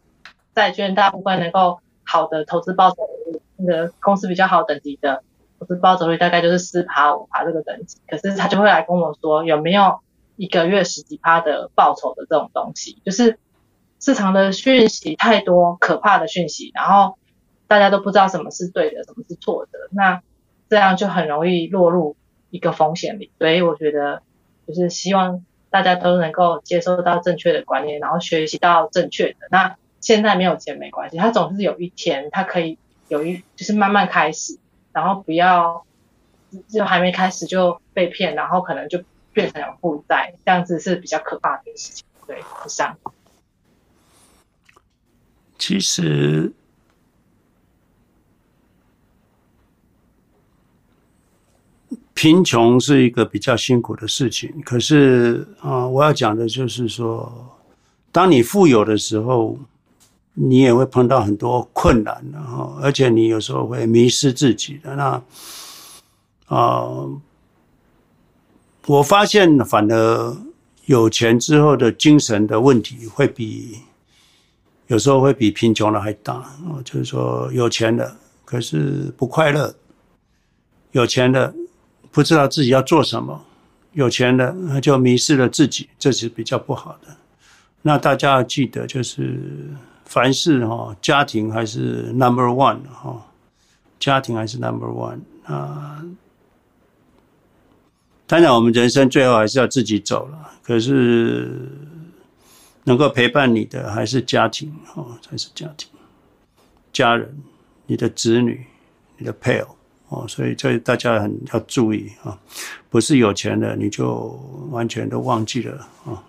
债券大部分能够好的投资报酬，那个公司比较好等级的。投资报酬率大概就是四趴五趴这个等级，可是他就会来跟我说有没有一个月十几趴的报酬的这种东西，就是市场的讯息太多，可怕的讯息，然后大家都不知道什么是对的，什么是错的，那这样就很容易落入一个风险里。所以我觉得就是希望大家都能够接受到正确的观念，然后学习到正确的。那现在没有钱没关系，他总是有一天他可以有一就是慢慢开始。然后不要就还没开始就被骗，然后可能就变成了负债，这样子是比较可怕的事情。对，以上。其实贫穷是一个比较辛苦的事情，可是啊、我要讲的就是说，当你富有的时候。你也会碰到很多困难，然后而且你有时候会迷失自己的。那啊、我发现反而有钱之后的精神的问题会比有时候会比贫穷的还大。就是说有钱了，可是不快乐；有钱了，不知道自己要做什么；有钱了，就迷失了自己，这是比较不好的。那大家要记得，就是。凡事哈，家庭还是 number one 哈，家庭还是 number one 啊。当然，我们人生最后还是要自己走了。可是，能够陪伴你的还是家庭哦，才是家庭、家人、你的子女、你的配偶哦。所以，这大家很要注意啊，不是有钱了你就完全都忘记了啊，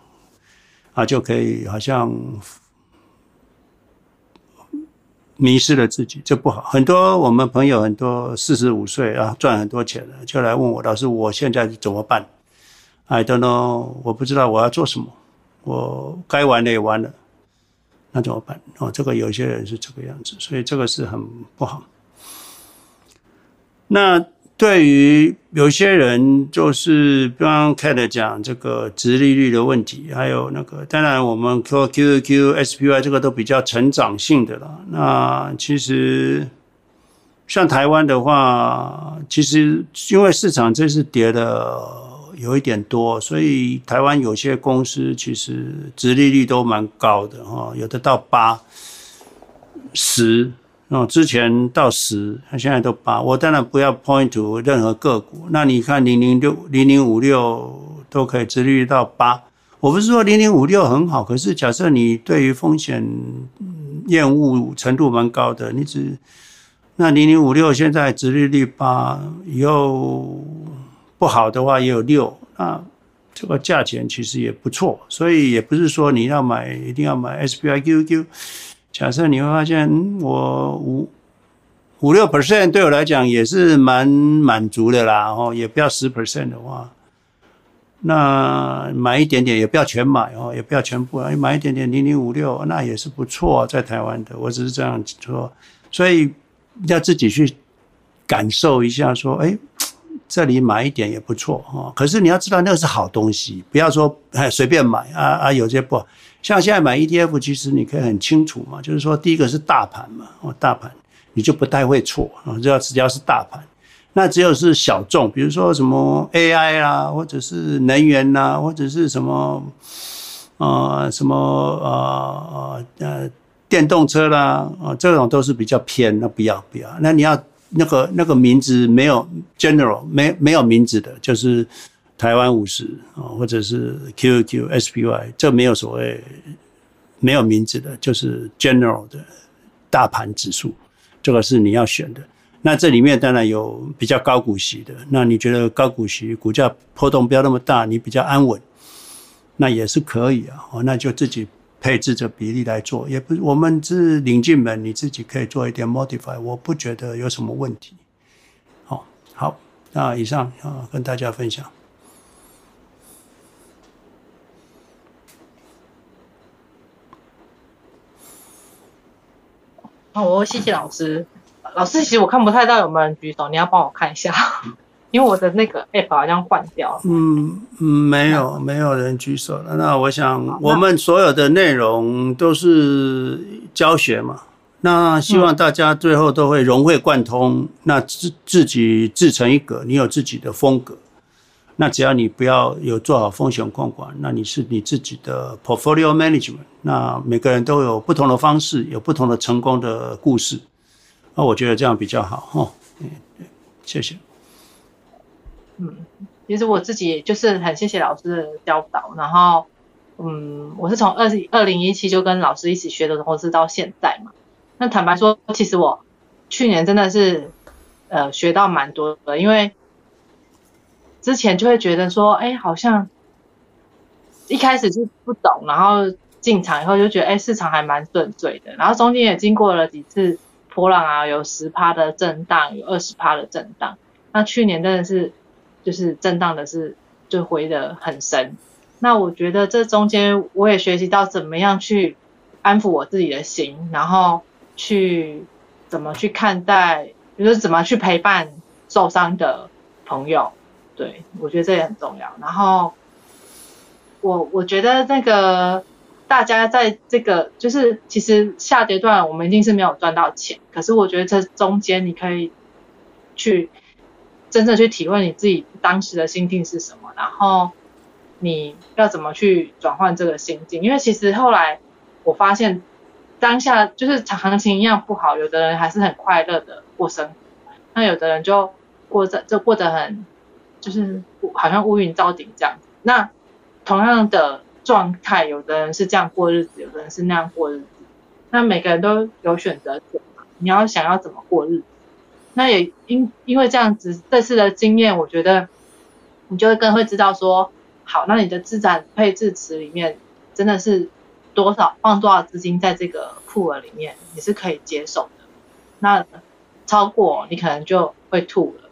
啊就可以好像。迷失了自己，这不好。很多我们朋友，很多四十五岁啊，赚很多钱了，就来问我老师，我现在怎么办？I don't know，我不知道我要做什么。我该玩的也玩了，那怎么办？哦，这个有些人是这个样子，所以这个是很不好。那。对于有些人，就是刚刚 Kate 讲这个殖利率的问题，还有那个，当然我们 QQQ、SPY 这个都比较成长性的了。那其实像台湾的话，其实因为市场这次跌的有一点多，所以台湾有些公司其实殖利率都蛮高的哈，有的到八、十。哦，之前到十，他现在都八。我当然不要 point to 任何个股。那你看零零六、零零五六都可以殖利率到八。我不是说零零五六很好，可是假设你对于风险厌恶程度蛮高的，你只那零零五六现在殖利率八，以后不好的话也有六，那这个价钱其实也不错。所以也不是说你要买一定要买 S P I Q Q。假设你会发现，我五五六 percent 对我来讲也是蛮满足的啦，哦，也不要十 percent 的话，那买一点点也不要全买哦，也不要全部啊，买一点点零零五六那也是不错，在台湾的，我只是这样说，所以要自己去感受一下，说，哎，这里买一点也不错哈，可是你要知道那个是好东西，不要说哎随便买啊啊，有些不好。像现在买 ETF，其实你可以很清楚嘛，就是说第一个是大盘嘛，哦，大盘你就不太会错啊，只要只要是大盘，那只有是小众，比如说什么 AI 啦，或者是能源啦，或者是什么呃什么呃呃电动车啦，啊，这种都是比较偏，那不要不要，那你要那个那个名字没有 general 没没有名字的，就是。台湾五十啊，或者是 QQSPY，这没有所谓没有名字的，就是 general 的大盘指数，这个是你要选的。那这里面当然有比较高股息的，那你觉得高股息股价波动不要那么大，你比较安稳，那也是可以啊。哦，那就自己配置这比例来做，也不我们是领进门，你自己可以做一点 modify，我不觉得有什么问题。好，好，那以上啊跟大家分享。好，我谢谢老师。老师，其实我看不太到有没有人举手，你要帮我看一下，<laughs> 因为我的那个 app 好像换掉了。嗯，没有，没有人举手了。那我想，我们所有的内容都是教学嘛。那希望大家最后都会融会贯通，那自自己自成一格，你有自己的风格。那只要你不要有做好风险控管，那你是你自己的 portfolio management。那每个人都有不同的方式，有不同的成功的故事。那我觉得这样比较好哈。嗯，谢谢。嗯，其实我自己就是很谢谢老师的教导，然后嗯，我是从二二零一七就跟老师一起学的投资到现在嘛。那坦白说，其实我去年真的是呃学到蛮多的，因为之前就会觉得说，哎，好像一开始就不懂，然后进场以后就觉得，哎，市场还蛮顺遂的。然后中间也经过了几次波浪啊，有十趴的震荡，有二十趴的震荡。那去年真的是就是震荡的是就回的很深。那我觉得这中间我也学习到怎么样去安抚我自己的心，然后。去怎么去看待，就是怎么去陪伴受伤的朋友，对，我觉得这也很重要。然后我我觉得那个大家在这个就是其实下阶段我们一定是没有赚到钱，可是我觉得这中间你可以去真正去体会你自己当时的心境是什么，然后你要怎么去转换这个心境，因为其实后来我发现。当下就是行情一样不好，有的人还是很快乐的过生活，那有的人就过着就过得很，就是好像乌云罩顶这样子。那同样的状态，有的人是这样过日子，有的人是那样过日子。那每个人都有选择权，你要想要怎么过日子。那也因因为这样子这次的经验，我觉得你就会更会知道说，好，那你的资产配置池里面真的是。多少放多少资金在这个库额里面，你是可以接受的。那超过你可能就会吐了。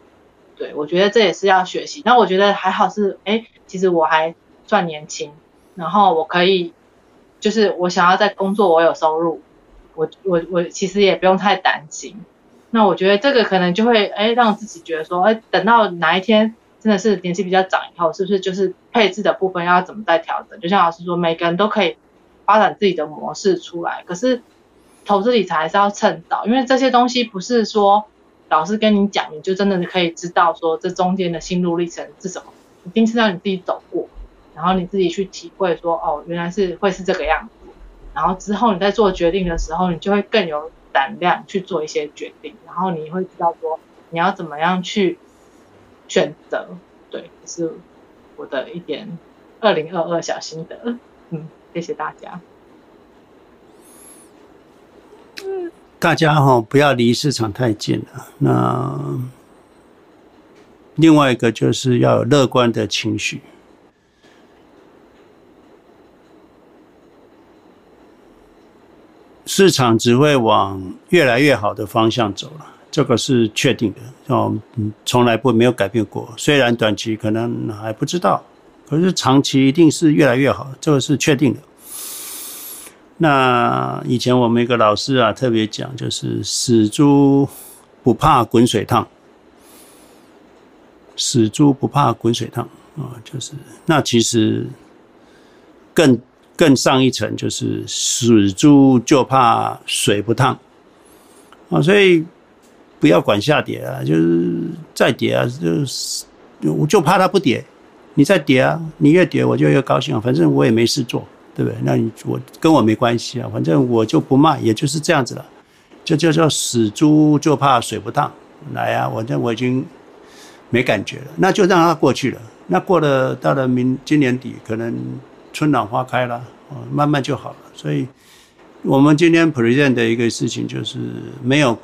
对，我觉得这也是要学习。那我觉得还好是，哎，其实我还算年轻，然后我可以，就是我想要在工作，我有收入，我我我其实也不用太担心。那我觉得这个可能就会，哎，让自己觉得说，哎，等到哪一天真的是年纪比较长以后，是不是就是配置的部分要怎么再调整？就像老师说，每个人都可以。发展自己的模式出来，可是投资理财还是要趁早，因为这些东西不是说老师跟你讲，你就真的可以知道说这中间的心路历程是什么，一定是让你自己走过，然后你自己去体会说，哦，原来是会是这个样子，然后之后你在做决定的时候，你就会更有胆量去做一些决定，然后你会知道说你要怎么样去选择，对，是我的一点二零二二小心得，嗯。谢谢大家。大家哈，不要离市场太近了。那另外一个就是要有乐观的情绪。市场只会往越来越好的方向走了，这个是确定的哦，从来不没有改变过。虽然短期可能还不知道。可是长期一定是越来越好，这个是确定的。那以前我们一个老师啊，特别讲，就是死猪不怕滚水烫，死猪不怕滚水烫啊，就是那其实更更上一层，就是死猪就怕水不烫啊，所以不要管下跌啊，就是再跌啊，就是我就怕它不跌。你再跌啊，你越跌我就越高兴，反正我也没事做，对不对？那你我跟我没关系啊，反正我就不卖，也就是这样子了。就叫做死猪就怕水不烫，来啊，反正我已经没感觉了，那就让它过去了。那过了到了明今年底，可能春暖花开了，慢慢就好了。所以，我们今天 present 的一个事情就是没有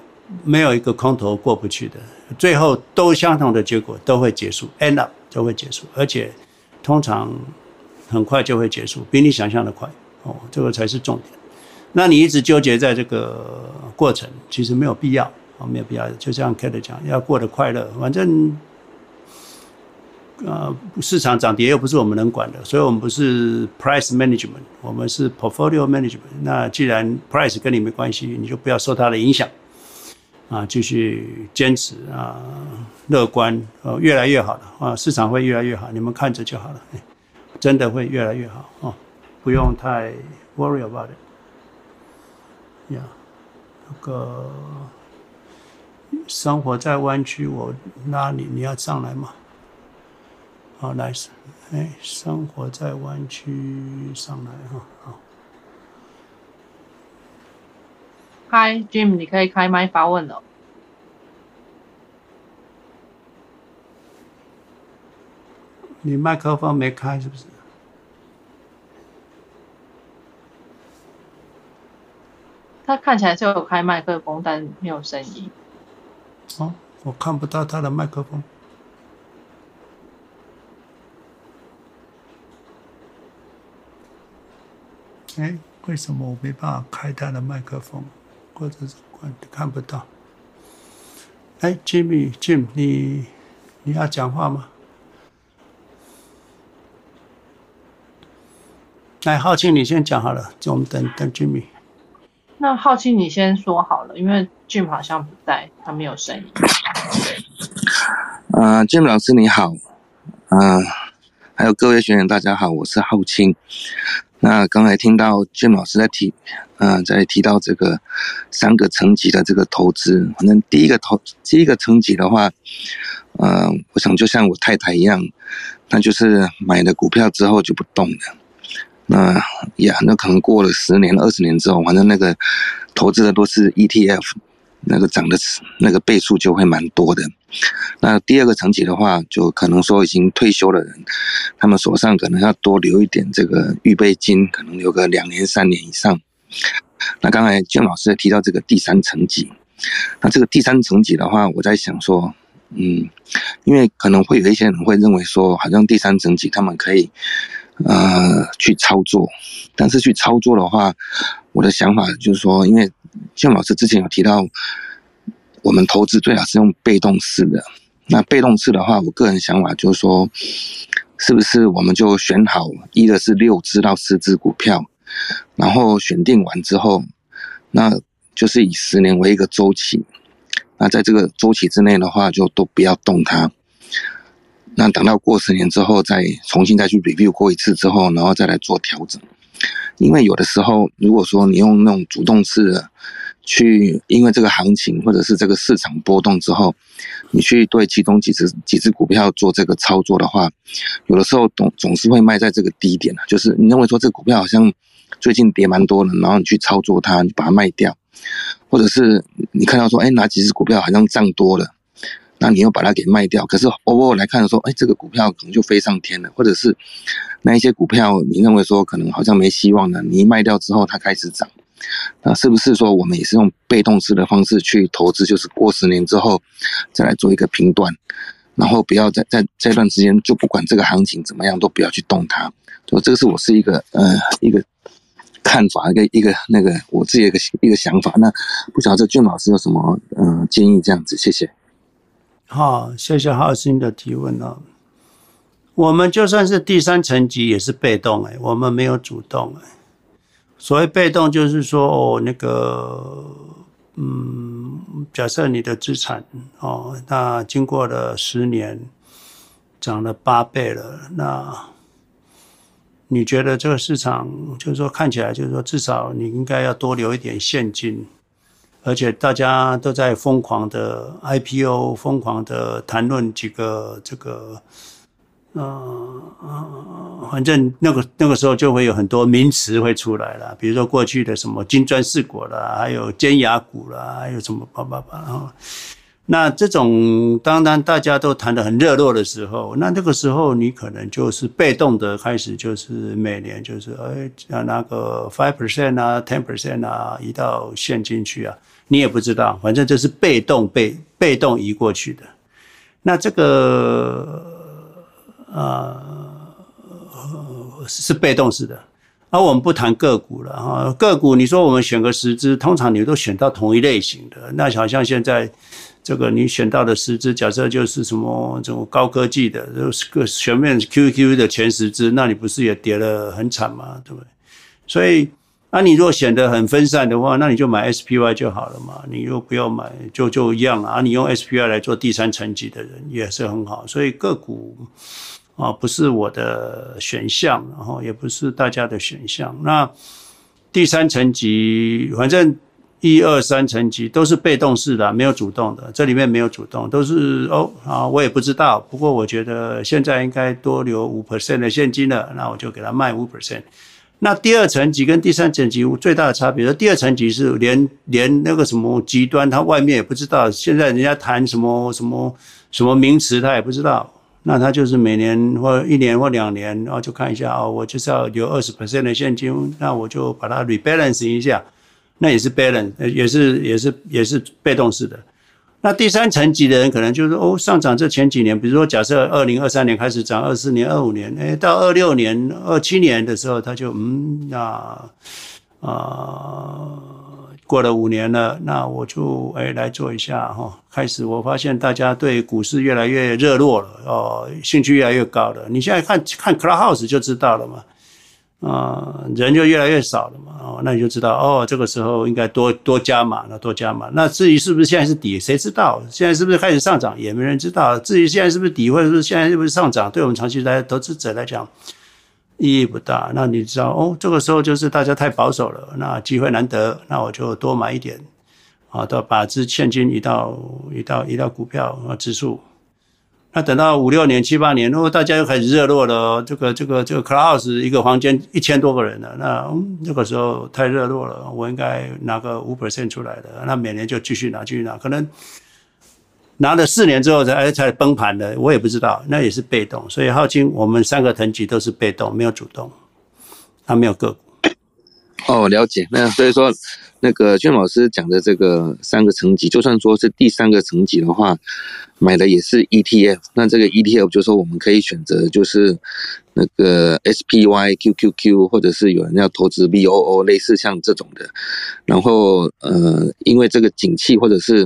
没有一个空头过不去的，最后都相同的结果都会结束，end up。都会结束，而且通常很快就会结束，比你想象的快哦，这个才是重点。那你一直纠结在这个过程，其实没有必要哦，没有必要。就像 Kate 讲，要过得快乐，反正呃，市场涨跌又不是我们能管的，所以我们不是 price management，我们是 portfolio management。那既然 price 跟你没关系，你就不要受它的影响，啊，继续坚持啊，乐观，呃，越来越好了啊，市场会越来越好，你们看着就好了，真的会越来越好哦，不用太 worry about it。呀，那个生活在湾区，我拉你，你要上来吗？好，nice，哎，生活在湾区上来哈，好。Hi Jim，你可以开麦发问了。你麦克风没开是不是？他看起来是有开麦克风，但没有声音。哦，我看不到他的麦克风。哎，为什么我没办法开他的麦克风，或者是看看不到？哎，Jimmy，Jim，你你要讲话吗？来，浩清，你先讲好了，就我们等等 Jimmy。那浩清，你先说好了，因为 Jim 好像不在，他没有声音。啊、呃、，Jim 老师你好，啊、还有各位学员大家好，我是浩清。那刚才听到 Jim 老师在提，啊、呃，在提到这个三个层级的这个投资，反正第一个投第一个层级的话，呃，我想就像我太太一样，那就是买了股票之后就不动了。那呀，那可能过了十年、二十年之后，反正那个投资的都是 ETF。那个涨的那个倍数就会蛮多的。那第二个层级的话，就可能说已经退休的人，他们手上可能要多留一点这个预备金，可能留个两年、三年以上。那刚才建老师提到这个第三层级，那这个第三层级的话，我在想说，嗯，因为可能会有一些人会认为说，好像第三层级他们可以呃去操作，但是去操作的话，我的想法就是说，因为像老师之前有提到，我们投资最好是用被动式的。那被动式的话，我个人想法就是说，是不是我们就选好一的是六只到十只股票，然后选定完之后，那就是以十年为一个周期。那在这个周期之内的话，就都不要动它。那等到过十年之后，再重新再去 review 过一次之后，然后再来做调整。因为有的时候，如果说你用那种主动式的去，因为这个行情或者是这个市场波动之后，你去对其中几只几只股票做这个操作的话，有的时候总总是会卖在这个低点，就是你认为说这个股票好像最近跌蛮多的，然后你去操作它，你把它卖掉，或者是你看到说，哎，哪几只股票好像涨多了。那你又把它给卖掉，可是偶尔来看说，哎，这个股票可能就飞上天了，或者是那一些股票你认为说可能好像没希望了，你卖掉之后它开始涨，那是不是说我们也是用被动式的方式去投资，就是过十年之后再来做一个评断，然后不要在在这段时间就不管这个行情怎么样都不要去动它，就这个是我是一个呃一个看法，一个一个那个我自己的一个一个想法。那不晓得俊老师有什么呃建议这样子，谢谢。好，谢谢浩鑫的提问哦。我们就算是第三层级也是被动哎，我们没有主动哎。所谓被动就是说哦，那个嗯，假设你的资产哦，那经过了十年涨了八倍了，那你觉得这个市场就是说看起来就是说至少你应该要多留一点现金。而且大家都在疯狂的 IPO，疯狂的谈论几个这个，呃，反正那个那个时候就会有很多名词会出来了，比如说过去的什么金砖四国啦，还有尖牙股啦，还有什么叭叭叭啊。那这种当然大家都谈得很热络的时候，那那个时候你可能就是被动的开始，就是每年就是哎，要拿个 five percent 啊，ten percent 啊，一到现金去啊。你也不知道，反正这是被动被被动移过去的。那这个呃是被动式的而、我们不谈个股了哈，个股你说我们选个十只，通常你都选到同一类型的，那好像现在这个你选到的十只，假设就是什么这种高科技的，就是个全面 QQ 的前十只，那你不是也跌了很惨吗？对不对？所以，那、你如果选得很分散的话，那你就买 SPY 就好了嘛，你又不要买，就就一样啊。你用 SPY 来做第三层级的人也是很好，所以个股。啊，不是我的选项，然后也不是大家的选项。那第三层级，反正一二三层级都是被动式的，没有主动的。这里面没有主动，都是哦啊，我也不知道。不过我觉得现在应该多留五 percent 的现金了，那我就给他卖五 percent。那第二层级跟第三层级最大的差别，第二层级是连连那个什么极端，他外面也不知道。现在人家谈什么什么什么名词，他也不知道。那他就是每年或一年或两年，然后就看一下哦，我就是要留二十 percent 的现金，那我就把它 rebalance 一下，那也是 balance，也是也是也是被动式的。那第三层级的人可能就是哦，上涨这前几年，比如说假设二零二三年开始涨，二四年、二五年，哎，到二六年、二七年的时候，他就嗯，那啊。过了五年了，那我就哎来做一下哈。开始我发现大家对股市越来越热络了哦，兴趣越来越高了。你现在看看 Clubhouse 就知道了嘛，啊、人就越来越少了嘛。哦，那你就知道哦，这个时候应该多多加码了，多加码。那至于是不是现在是底，谁知道？现在是不是开始上涨，也没人知道。至于现在是不是底，或者是现在是不是上涨，对我们长期来投资者来讲。意义不大，那你知道哦，这个时候就是大家太保守了，那机会难得，那我就多买一点，啊，到把资现金移到移到移到股票啊指数，那等到五六年七八年，如果大家又开始热络了，这个这个这个 Clubhouse 一个房间一千多个人了，那嗯，这个时候太热络了，我应该拿个五 percent 出来的，那每年就继续拿继续拿，可能。拿了四年之后才才崩盘的，我也不知道，那也是被动。所以浩清，我们三个层级都是被动，没有主动，他没有个股。哦，了解。那所以说，那个娟老师讲的这个三个层级，就算说是第三个层级的话，买的也是 ETF。那这个 ETF 就说我们可以选择，就是那个 SPY、QQQ，或者是有人要投资 VOO，类似像这种的。然后呃，因为这个景气或者是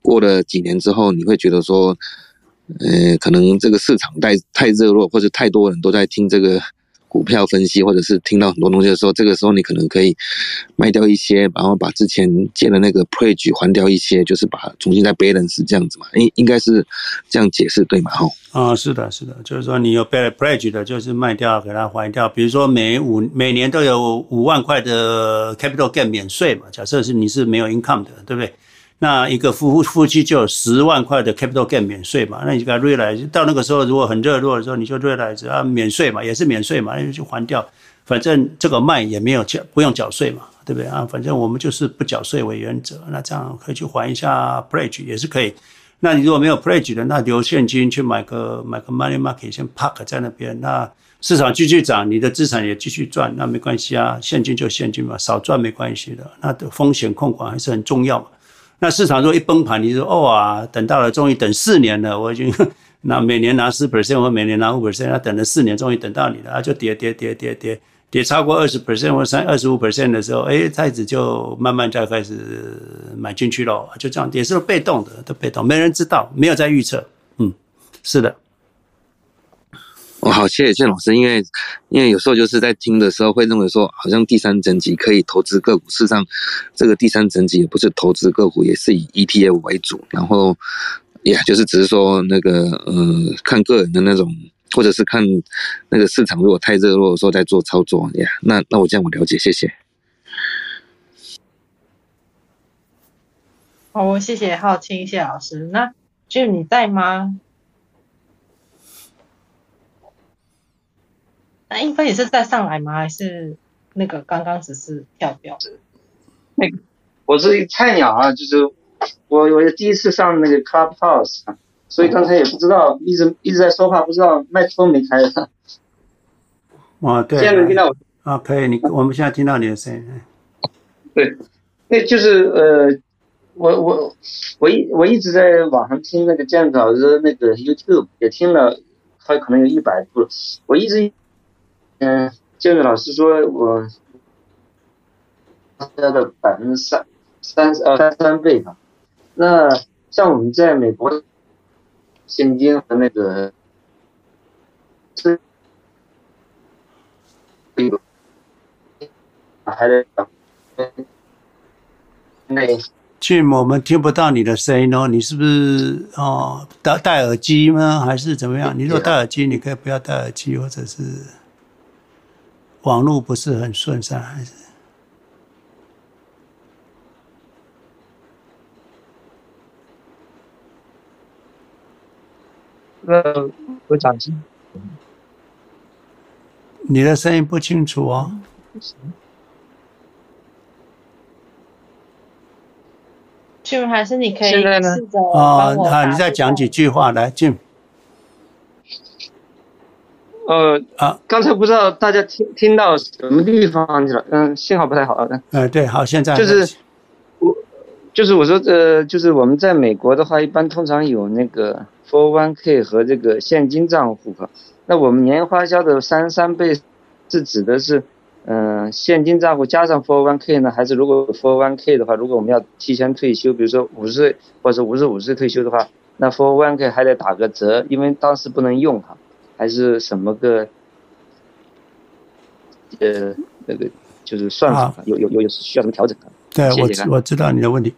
过了几年之后，你会觉得说，呃，可能这个市场太太热络，或者太多人都在听这个股票分析，或者是听到很多东西的时候，这个时候你可能可以卖掉一些，然后把之前借的那个 pledge 还掉一些，就是把重新再 balance 这样子嘛，应应该是这样解释对吗？哈，啊，是的，是的，就是说你有 pledge 的，就是卖掉给他还掉，比如说每五每年都有五万块的 capital gain 免税嘛，假设是你是没有 income 的，对不对？那一个夫夫妻就有十万块的 capital gain 免税嘛？那你就给他 realize，到那个时候如果很热络的时候，你就 realize 啊，免税嘛，也是免税嘛，那就还掉。反正这个卖也没有缴，不用缴税嘛，对不对啊？反正我们就是不缴税为原则，那这样可以去还一下 pledge 也是可以。那你如果没有 pledge 的，那留现金去买个买个 money market 先 park 在那边，那市场继续涨，你的资产也继续赚，那没关系啊，现金就现金嘛，少赚没关系的。那的风险控管还是很重要嘛。那市场如果一崩盘，你说哦啊，等到了，终于等四年了，我已经 <laughs> 那每年拿十 percent 或每年拿五 percent，那等了四年，终于等到你了，就跌跌跌跌跌跌超过二十 percent 或三二十五 percent 的时候，哎，太子就慢慢再开始买进去了，就这样，也是被动的，都被动，没人知道，没有在预测，嗯，是的。好，谢谢谢老师，因为因为有时候就是在听的时候会认为说，好像第三层级可以投资个股，事实上这个第三层级也不是投资个股，也是以 ETF 为主，然后也就是只是说那个呃看个人的那种，或者是看那个市场如果太热络的时候再做操作呀。那那我这样我了解，谢谢。好，谢谢浩清谢老师。那 Jim 你在吗？那英飞也是再上来吗？还是那个刚刚只是跳掉？那个我是菜鸟啊，就是我我第一次上那个 Clubhouse，所以刚才也不知道，一直一直在说话，不知道麦克风没开。<laughs> 哦，对。现在能听到我？啊，可以，你我们现在听到你的声音。对，那就是呃，我我我一我一直在网上听那个建早的那个 YouTube，也听了，快可能有一百部了，我一直。嗯，建伟老师说我他的百分之三三呃三三倍吧。那像我们在美国现金和那个是还得那。Jim，我们听不到你的声音哦，你是不是哦戴戴耳机吗？还是怎么样？你如果戴耳机，你可以不要戴耳机，或者是网络不是很顺畅，还是？呃，我讲清。你的声音不清楚哦。Jim，还是你可以试着啊，好，你再讲几句话来，Jim。呃啊，刚才不知道大家听听到什么地方去了，嗯，信号不太好。嗯，对，好，现在就是我，就是我说，呃，就是我们在美国的话，一般通常有那个 for one k 和这个现金账户哈。那我们年花销的三三倍是指的是。嗯，现金账户加上 for one k 呢，还是如果 for one k 的话，如果我们要提前退休，比如说五十岁或者五十五岁退休的话，那 for one k 还得打个折，因为当时不能用哈，还是什么个，呃，那个就是算法有有有有需要什么调整的？对，我我知道你的问题。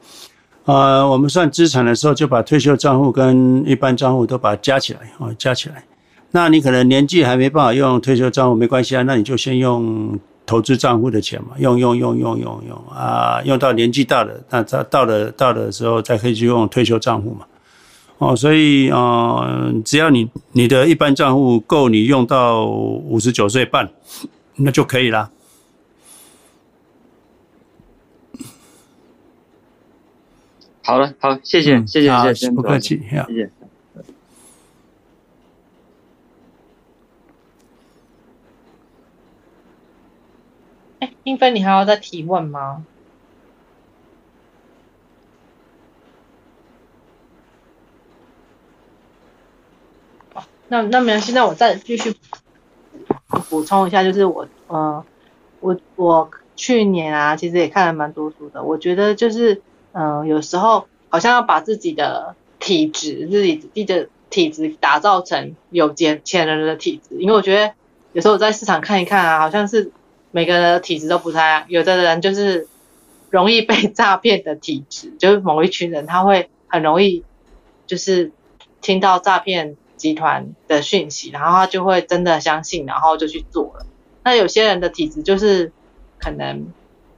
呃，我们算资产的时候，就把退休账户跟一般账户都把它加起来哦，加起来。那你可能年纪还没办法用退休账户，没关系啊，那你就先用。投资账户的钱嘛，用用用用用用啊，用到年纪大了，那到到了到的时候再可以去用退休账户嘛。哦，所以啊、呃，只要你你的一般账户够你用到五十九岁半，那就可以啦。好了，好，谢谢，谢谢，谢谢，不客气，谢谢。哎，英芬，你还要再提问吗？那那没关系，那我再继续补充一下，就是我，呃，我我去年啊，其实也看了蛮多书的。我觉得就是，嗯、呃，有时候好像要把自己的体质，自己自己的体质打造成有钱钱人的体质，因为我觉得有时候我在市场看一看啊，好像是。每个人的体质都不太一样，有的人就是容易被 <laughs> 诈骗的体质，就是某一群人他会很容易就是听到诈骗集团的讯息，然后他就会真的相信，然后就去做了。那有些人的体质就是可能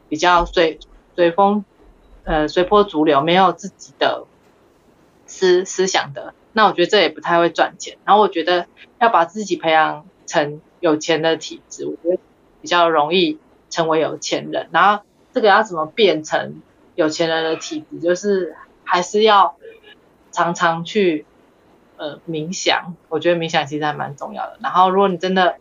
比较随随风呃随波逐流，没有自己的思思想的，那我觉得这也不太会赚钱。然后我觉得要把自己培养成有钱的体质，我觉得。比较容易成为有钱人，然后这个要怎么变成有钱人的体质，就是还是要常常去呃冥想，我觉得冥想其实还蛮重要的。然后如果你真的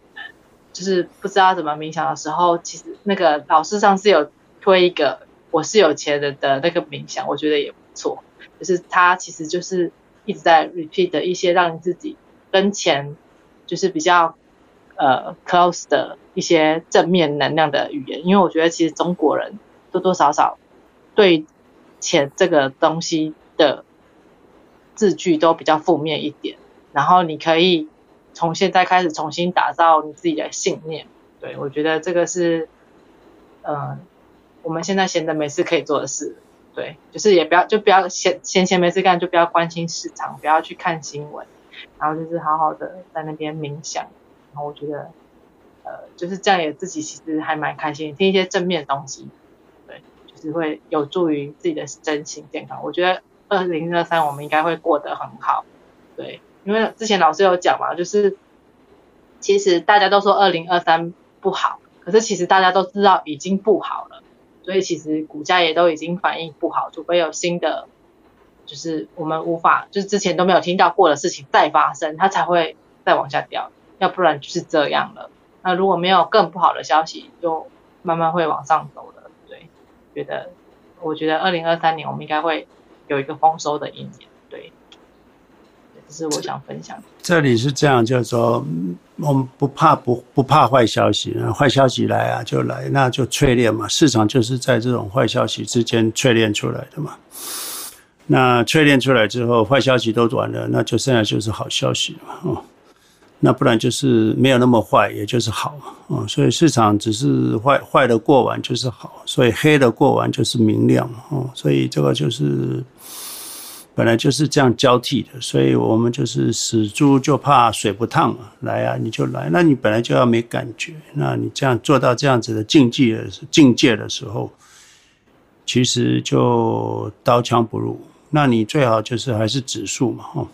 就是不知道怎么冥想的时候，其实那个老师上次有推一个我是有钱人的那个冥想，我觉得也不错，就是他其实就是一直在 repeat 的一些让你自己跟钱就是比较。呃，close 的一些正面能量的语言，因为我觉得其实中国人多多少少对钱这个东西的字句都比较负面一点。然后你可以从现在开始重新打造你自己的信念。对，我觉得这个是，呃，我们现在闲着没事可以做的事。对，就是也不要就不要闲闲闲没事干，就不要关心市场，不要去看新闻，然后就是好好的在那边冥想。然后我觉得，呃，就是这样，也自己其实还蛮开心，听一些正面的东西，对，就是会有助于自己的身心健康。我觉得二零二三我们应该会过得很好，对，因为之前老师有讲嘛，就是其实大家都说二零二三不好，可是其实大家都知道已经不好了，所以其实股价也都已经反应不好，除非有新的，就是我们无法，就是之前都没有听到过的事情再发生，它才会再往下掉。要不然就是这样了。那如果没有更不好的消息，就慢慢会往上走了。对，觉得我觉得二零二三年我们应该会有一个丰收的一年。对，这是我想分享。这里是这样，就是说，我们不怕不不怕坏消息，坏消息来啊就来，那就淬炼嘛。市场就是在这种坏消息之间淬炼出来的嘛。那淬炼出来之后，坏消息都完了，那就剩下就是好消息了嘛。哦，那不然就是没有那么坏，也就是好嘛。哦，所以市场只是坏坏的过完就是好，所以黑的过完就是明亮。哦，所以这个就是本来就是这样交替的，所以我们就是死猪就怕水不烫嘛。来啊，你就来，那你本来就要没感觉，那你这样做到这样子的境界的境界的时候，其实就刀枪不入。那你最好就是还是指数嘛，哈。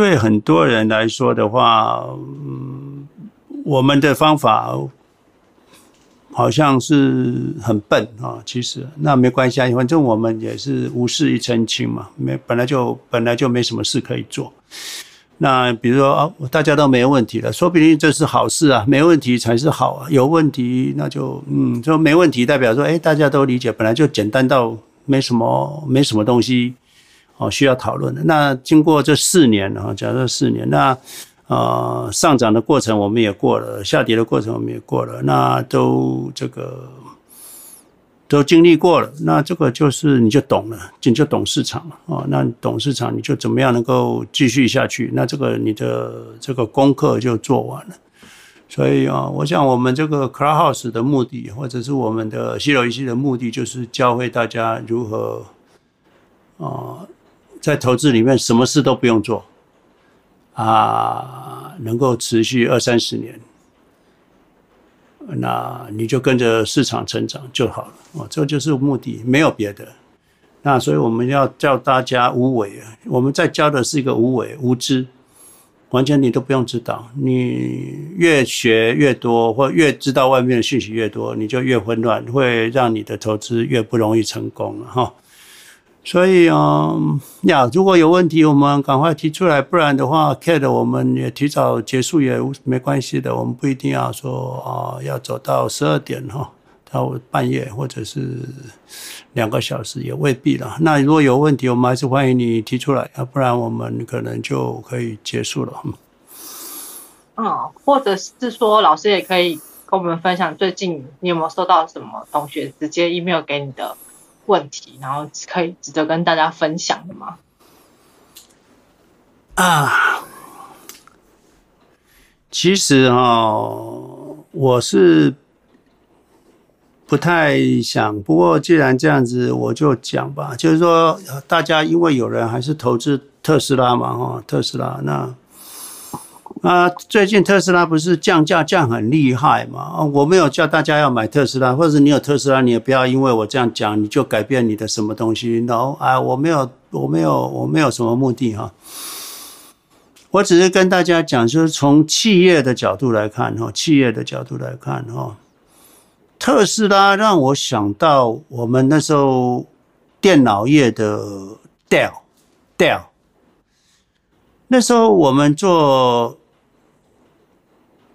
对很多人来说的话，嗯，我们的方法好像是很笨啊。其实那没关系啊，反正我们也是无事一身轻嘛，没本来就本来就没什么事可以做。那比如说啊，大家都没问题了，说不定这是好事啊，没问题才是好啊。有问题那就嗯，说没问题代表说，哎，大家都理解，本来就简单到没什么没什么东西哦需要讨论的。那经过这四年啊，假设四年，那呃上涨的过程我们也过了，下跌的过程我们也过了，那都这个。都经历过了，那这个就是你就懂了，你就懂市场了哦。那懂市场，你就怎么样能够继续下去？那这个你的这个功课就做完了。所以啊，我想我们这个 Clubhouse 的目的，或者是我们的西楼一系的目的，就是教会大家如何啊，在投资里面什么事都不用做啊，能够持续二三十年。那你就跟着市场成长就好了哦，这就是目的，没有别的。那所以我们要教大家无为啊，我们在教的是一个无为无知，完全你都不用知道。你越学越多，或越知道外面的信息越多，你就越混乱，会让你的投资越不容易成功了哈。所以嗯呀，如果有问题，我们赶快提出来，不然的话，Kate 我们也提早结束也没关系的。我们不一定要说啊，要走到十二点哈，到半夜或者是两个小时也未必了。那如果有问题，我们还是欢迎你提出来，要不然我们可能就可以结束了。嗯，或者是说，老师也可以跟我们分享最近你有没有收到什么同学直接 email 给你的？问题，然后可以值得跟大家分享的吗？啊，其实哈、哦，我是不太想。不过既然这样子，我就讲吧。就是说，大家因为有人还是投资特斯拉嘛，哈，特斯拉那。啊，最近特斯拉不是降价降很厉害嘛？我没有叫大家要买特斯拉，或者你有特斯拉，你也不要因为我这样讲，你就改变你的什么东西。No，啊，我没有，我没有，我没有什么目的哈。我只是跟大家讲，就是从企业的角度来看哈，企业的角度来看哈，特斯拉让我想到我们那时候电脑业的 Dell，Dell，那时候我们做。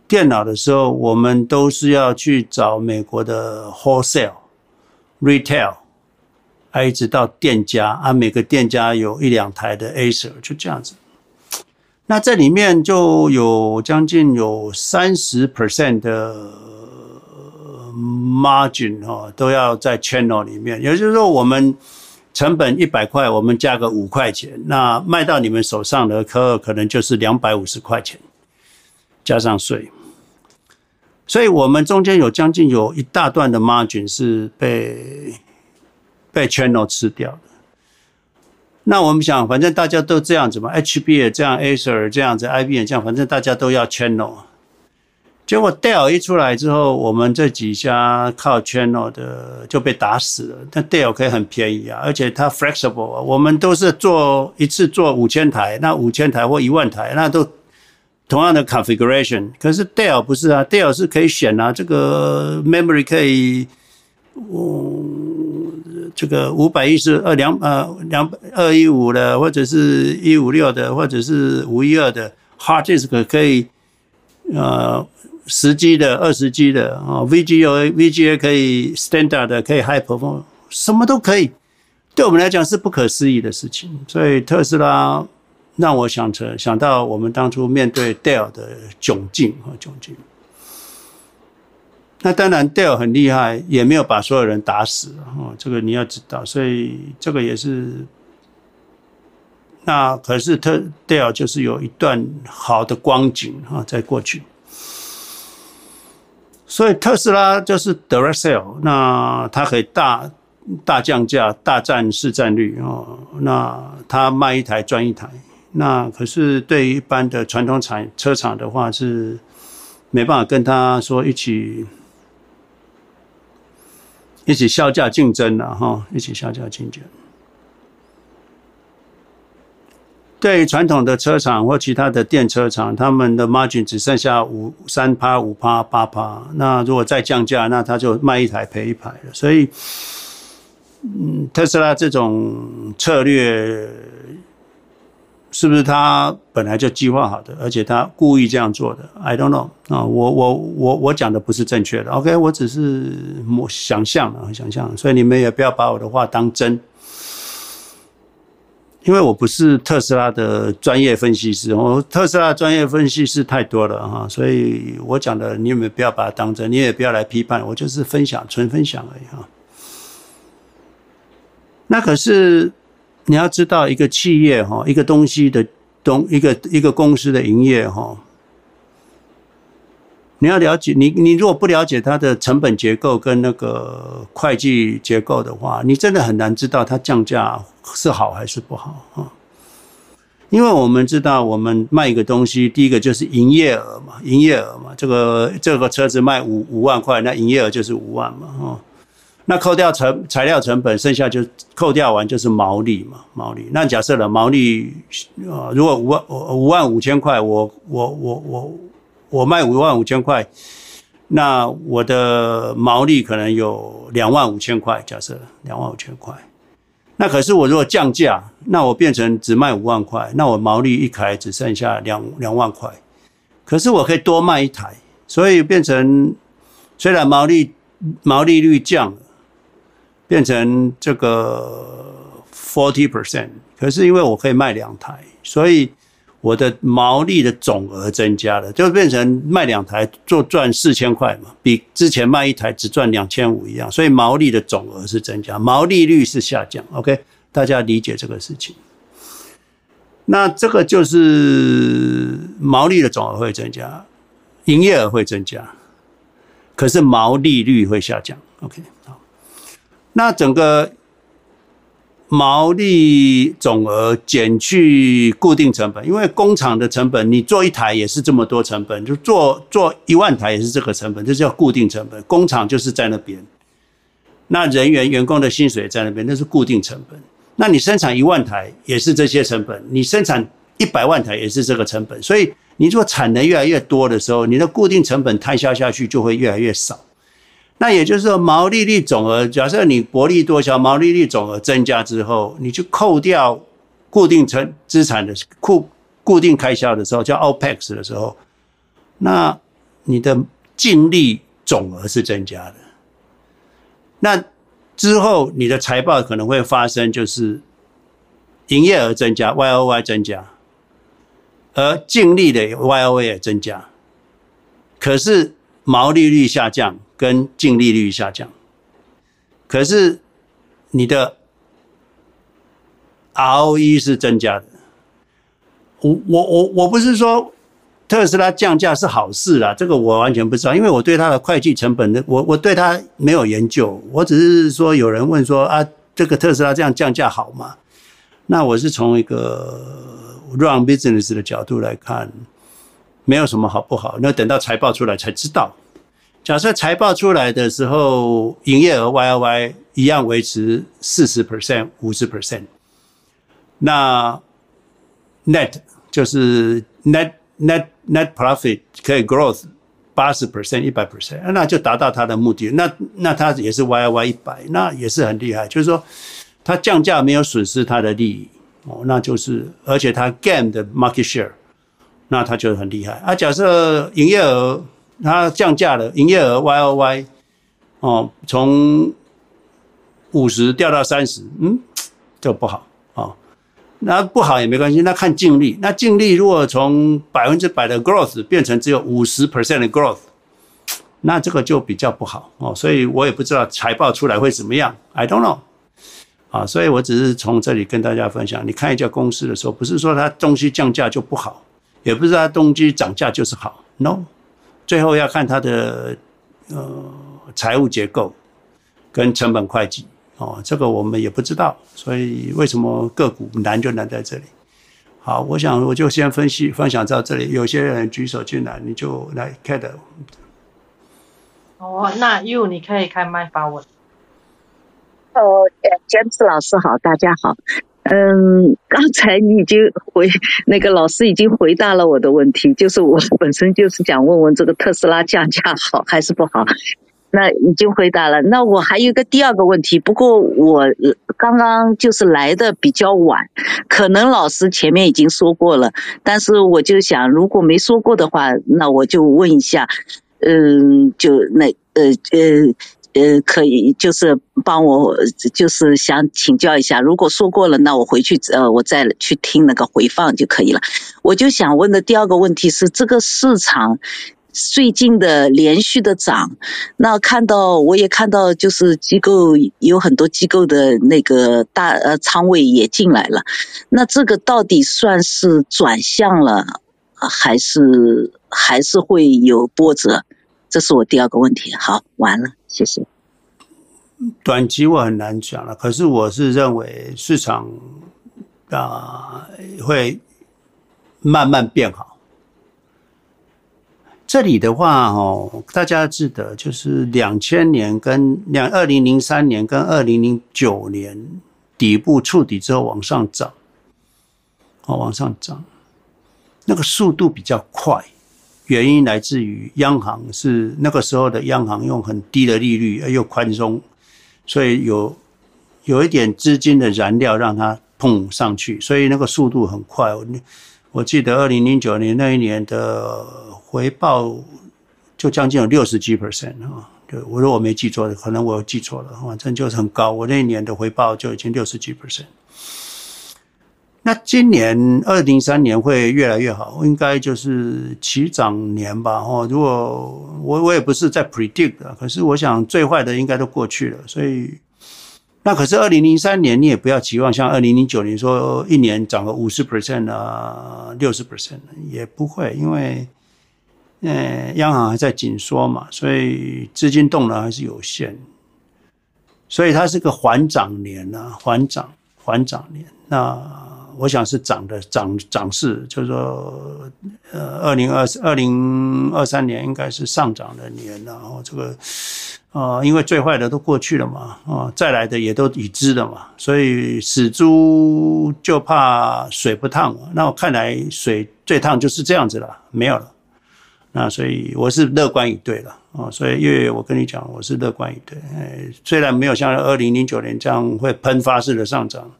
电脑的时候，我们都是要去找美国的 wholesale、retail，还一直到店家啊，每个店家有一两台的 Acer，就这样子。那这里面就有将近有三十 percent 的 margin 哦，都要在 channel 里面。也就是说，我们成本一百块，我们加个五块钱，那卖到你们手上的可可能就是两百五十块钱，加上税。所以我们中间有将近有一大段的 margin 是被被 channel 吃掉的。那我们想，反正大家都这样子嘛，HP 也这样，Acer 这样子，IB 也这样，反正大家都要 channel。结果 Dell 一出来之后，我们这几家靠 channel 的就被打死了。但 Dell 可以很便宜啊，而且它 flexible 啊。我们都是做一次做五千台，那五千台或一万台，那都。同样的 configuration，可是 Dell 不是啊，Dell 是可以选啊，这个 memory 可以，嗯，这个五百一十二两呃两二一五的，或者是一五六的，或者是五一二的 hard disk 可以，呃，十 G 的、二十 G 的啊，VGA、VGA 可以 standard 的，可以 high performance，什么都可以。对我们来讲是不可思议的事情。所以特斯拉让我想成想到我们当初面对 Dell 的窘境和窘境。那当然，Dell 很厉害，也没有把所有人打死啊。这个你要知道，所以这个也是。那可是特 Dell 就是有一段好的光景啊，在过去。所以特斯拉就是 Direct Sale，那它可以大大降价、大占市占率啊。那它卖一台赚一台。那可是对于一般的传统产车厂的话，是没办法跟他说一起。一起削价竞争了哈，一起削价竞争。对于传统的车厂或其他的电车厂，他们的 margin 只剩下五三趴、五趴、八趴。那如果再降价，那他就卖一台赔一台了。所以，嗯，特斯拉这种策略。是不是他本来就计划好的，而且他故意这样做的？I don't know 啊，我我我我讲的不是正确的。OK，我只是我想象啊，想象，所以你们也不要把我的话当真，因为我不是特斯拉的专业分析师，我特斯拉专业分析师太多了哈，所以我讲的你们不要把它当真，你也不要来批判，我就是分享，纯分享而已哈。那可是。你要知道，一个企业哈，一个东西的东，一个一个公司的营业哈，你要了解，你你如果不了解它的成本结构跟那个会计结构的话，你真的很难知道它降价是好还是不好啊。因为我们知道，我们卖一个东西，第一个就是营业额嘛，营业额嘛，这个这个车子卖五五万块，那营业额就是五万嘛，哈。那扣掉成材料成本，剩下就扣掉完就是毛利嘛，毛利。那假设了毛利啊，如果五万五万五千块，我我我我我卖五万五千块，那我的毛利可能有两万五千块，假设两万五千块。那可是我如果降价，那我变成只卖五万块，那我毛利一开只剩下两两万块。可是我可以多卖一台，所以变成虽然毛利毛利率降了。变成这个 forty percent，可是因为我可以卖两台，所以我的毛利的总额增加了，就变成卖两台做赚四千块嘛，比之前卖一台只赚两千五一样，所以毛利的总额是增加，毛利率是下降。OK，大家理解这个事情。那这个就是毛利的总额会增加，营业额会增加，可是毛利率会下降。OK，那整个毛利总额减去固定成本，因为工厂的成本，你做一台也是这么多成本，就做做一万台也是这个成本，这叫固定成本。工厂就是在那边，那人员员工的薪水在那边，那是固定成本。那你生产一万台也是这些成本，你生产一百万台也是这个成本。所以你做产能越来越多的时候，你的固定成本摊销下去就会越来越少。那也就是说，毛利率总额，假设你薄利多销，毛利率总额增加之后，你去扣掉固定成资产的固固定开销的时候，叫 OPEX 的时候，那你的净利总额是增加的。那之后你的财报可能会发生，就是营业额增加，YOY 增加，而净利的 YOY 也增加，可是毛利率下降。跟净利率下降，可是你的 ROE 是增加的。我我我我不是说特斯拉降价是好事啦，这个我完全不知道，因为我对它的会计成本的，我我对它没有研究。我只是说有人问说啊，这个特斯拉这样降价好吗？那我是从一个 run business 的角度来看，没有什么好不好。那等到财报出来才知道。假设财报出来的时候，营业额 Y O Y 一样维持四十 percent、五十 percent，那 net 就是 net net net profit 可以 growth 八十 percent、一百 percent，那就达到它的目的。那那它也是 Y O Y 一百，那也是很厉害。就是说，它降价没有损失它的利益哦，那就是而且它 gain 的 market share，那它就很厉害。啊，假设营业额它降价了，营业额 Y O Y 哦，从五十掉到三十，嗯，这不好哦。那不好也没关系，那看净利。那净利如果从百分之百的 growth 变成只有五十 percent 的 growth，那这个就比较不好哦。所以我也不知道财报出来会怎么样，I don't know。啊，所以我只是从这里跟大家分享，你看一家公司的时候，不是说它东西降价就不好，也不是它东西涨价就是好，no。最后要看它的呃财务结构跟成本会计。哦，这个我们也不知道，所以为什么个股难就难在这里。好，我想我就先分析分享到这里。有些人举手进来，你就来开的。哦，那 you 你可以开麦发问。哦，James 老师好，大家好。嗯，刚才你已经回那个老师已经回答了我的问题，就是我本身就是想问问这个特斯拉降价好还是不好。那已经回答了。那我还有一个第二个问题，不过我刚刚就是来的比较晚，可能老师前面已经说过了，但是我就想，如果没说过的话，那我就问一下，嗯，就那呃呃呃，呃可以就是帮我，就是想请教一下，如果说过了，那我回去呃，我再去听那个回放就可以了。我就想问的第二个问题是，这个市场。最近的连续的涨，那看到我也看到，就是机构有很多机构的那个大呃仓位也进来了，那这个到底算是转向了，还是还是会有波折？这是我第二个问题。好，完了，谢谢。短期我很难讲了，可是我是认为市场啊会慢慢变好。这里的话，哦，大家记得，就是两千年跟两二零零三年跟二零零九年底部触底之后往上涨，哦，往上涨，那个速度比较快，原因来自于央行是那个时候的央行用很低的利率而又宽松，所以有有一点资金的燃料让它碰上去，所以那个速度很快。我记得二零零九年那一年的。回报就将近有六十几 percent 啊！对，我说我没记错的，可能我记错了，反正就是很高。我那一年的回报就已经六十几 percent。那今年二零三年会越来越好，应该就是起涨年吧？哦，如果我我也不是在 predict 的，可是我想最坏的应该都过去了。所以，那可是二零零三年你也不要期望像二零零九年说一年涨个五十 percent 啊，六十 percent 也不会，因为。呃，央行还在紧缩嘛，所以资金动能还是有限，所以它是个缓涨年啊，缓涨缓涨年。那我想是涨的涨涨势，就是说，呃，二零二二零二三年应该是上涨的年，然后这个，呃，因为最坏的都过去了嘛，啊，再来的也都已知了嘛，所以死猪就怕水不烫，那我看来水最烫就是这样子了，没有了。那所以我是乐观以对了啊，所以月月我跟你讲，我是乐观以对。虽然没有像二零零九年这样会喷发式的上涨，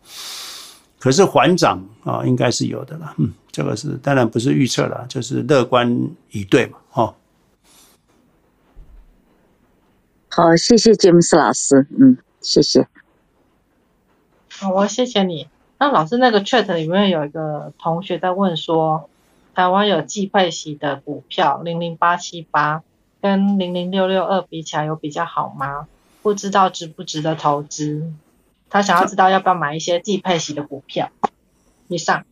可是缓涨啊，应该是有的了。嗯，这个是当然不是预测了，就是乐观以对嘛。哦，好，谢谢詹姆斯老师。嗯，谢谢。好，我谢谢你。那老师那个 chat 里面有一个同学在问说。台湾有季配息的股票零零八七八跟零零六六二比起来有比较好吗？不知道值不值得投资？他想要知道要不要买一些季配息的股票。以上。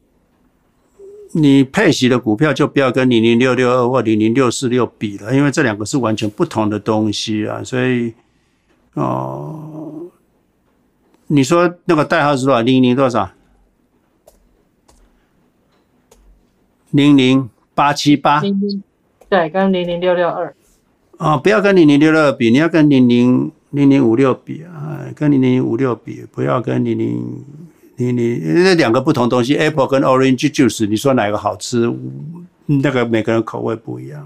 你配息的股票就不要跟零零六六二或零零六四六比了，因为这两个是完全不同的东西啊。所以，哦，你说那个代号是多少？零零多少？零零八七八，对，跟零零六六二，哦，不要跟零零六六二比，你要跟零零零零五六比啊，跟零零五六比，不要跟零零零零，那两个不同东西，Apple 跟 Orange Juice，你说哪个好吃？那个每个人口味不一样。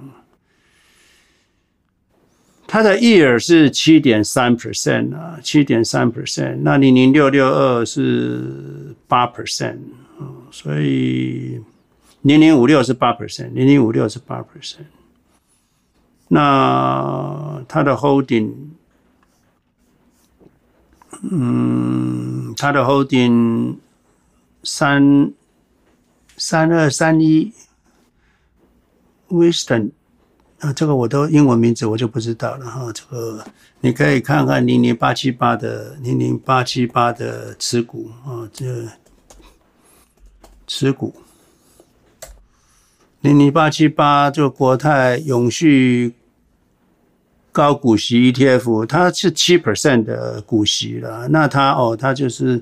它的 year 是七点三 percent 啊，七点三 percent，那零零六六二是八 percent，所以。零零五六是八 percent，零零五六是八 percent。那它的 holding，嗯，它的 holding 三三二三一 Wisdom 啊，这个我都英文名字我就不知道了哈。这个你可以看看零零八七八的零零八七八的持股啊，这持股。零零八七八就国泰永续高股息 ETF，它是七 percent 的股息了。那它哦，它就是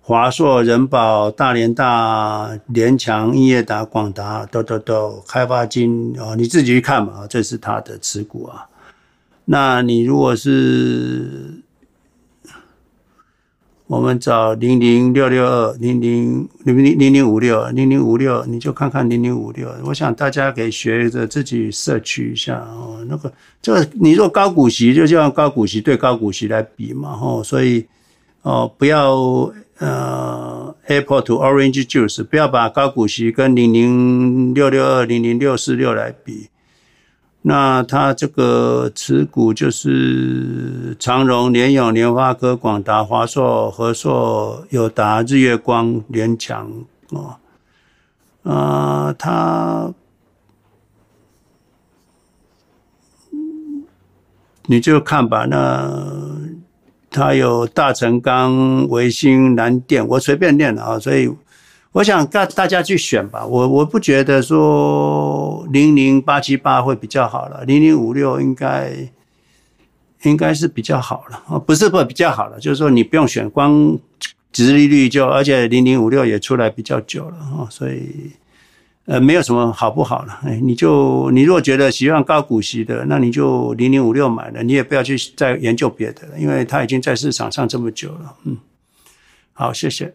华硕、人保、大连大、联强、英业达、广达都都都开发金哦，你自己去看嘛，这是它的持股啊。那你如果是。我们找零零六六二零零零零零零五六零零五六，你就看看零零五六。我想大家可以学着自己摄取一下哦。那个这个，你若高股息，就像高股息对高股息来比嘛，哦。所以哦，不要呃，apple to orange juice，不要把高股息跟零零六六二零零六四六来比。那它这个持股就是长荣、联咏、联发科、广达、华硕、和硕、友达、日月光、联强哦，啊，它你就看吧。那它有大成钢、维新、南电，我随便念啊，所以。我想大大家去选吧，我我不觉得说零零八七八会比较好了，零零五六应该应该是比较好了。啊，不是不比较好了，就是说你不用选，光殖利率就，而且零零五六也出来比较久了。啊，所以呃没有什么好不好了，哎，你就你如果觉得喜欢高股息的，那你就零零五六买了，你也不要去再研究别的了，因为它已经在市场上这么久了，嗯，好，谢谢。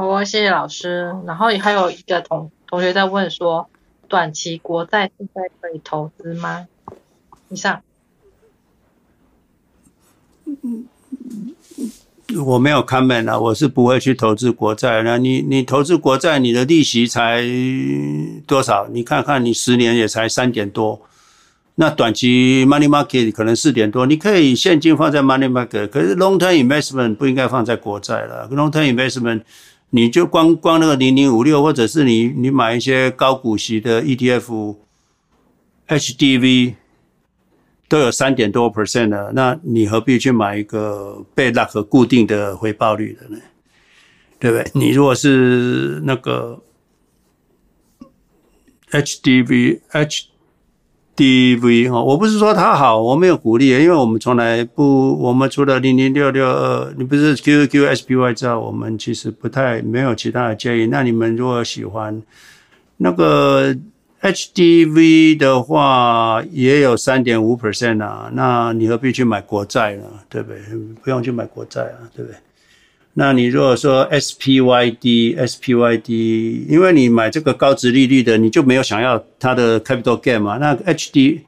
好哦，谢谢老师。然后也还有一个同同学在问说，短期国债现在可以投资吗？以上。我没有 comment 啊，我是不会去投资国债。那你你投资国债，你的利息才多少？你看看，你十年也才三点多。那短期 money market 可能四点多，你可以现金放在 money market，可是 long term investment 不应该放在国债了。long term investment 你就光光那个零零五六，或者是你你买一些高股息的 ETF，HDV 都有三点多 percent 的，那你何必去买一个被 lock 固定的回报率的呢？对不对？你如果是那个 HDV H。DV 哈，我不是说它好，我没有鼓励，因为我们从来不，我们除了零零六六二，你不是 Q Q SPY 之外，我们其实不太没有其他的建议。那你们如果喜欢那个 HDV 的话，也有三点五 percent 啊，那你何必去买国债呢？对不对？不用去买国债啊，对不对？那你如果说 SPYD SPYD，因为你买这个高值利率的，你就没有想要它的 capital gain 嘛？那 HD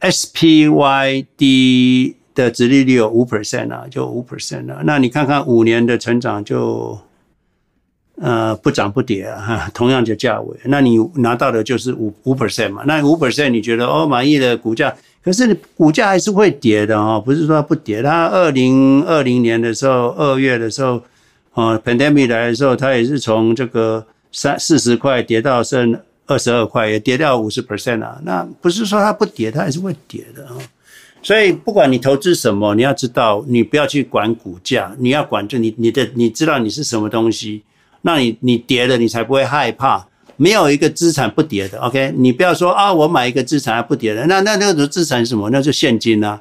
SPYD 的值利率有五 percent 啊，就五 percent 啊。那你看看五年的成长就呃不涨不跌啊，哈，同样的价位，那你拿到的就是五五 percent 嘛？那五 percent 你觉得哦满意的股价？可是你股价还是会跌的哦，不是说它不跌。它二零二零年的时候，二月的时候，哦，pandemic 来的时候，它也是从这个三四十块跌到剩二十二块，也跌掉五十 percent 啊。那不是说它不跌，它还是会跌的啊。所以不管你投资什么，你要知道，你不要去管股价，你要管就你你的你知道你是什么东西，那你你跌了，你才不会害怕。没有一个资产不跌的，OK？你不要说啊，我买一个资产还不跌的，那那那个资产是什么？那就现金啊，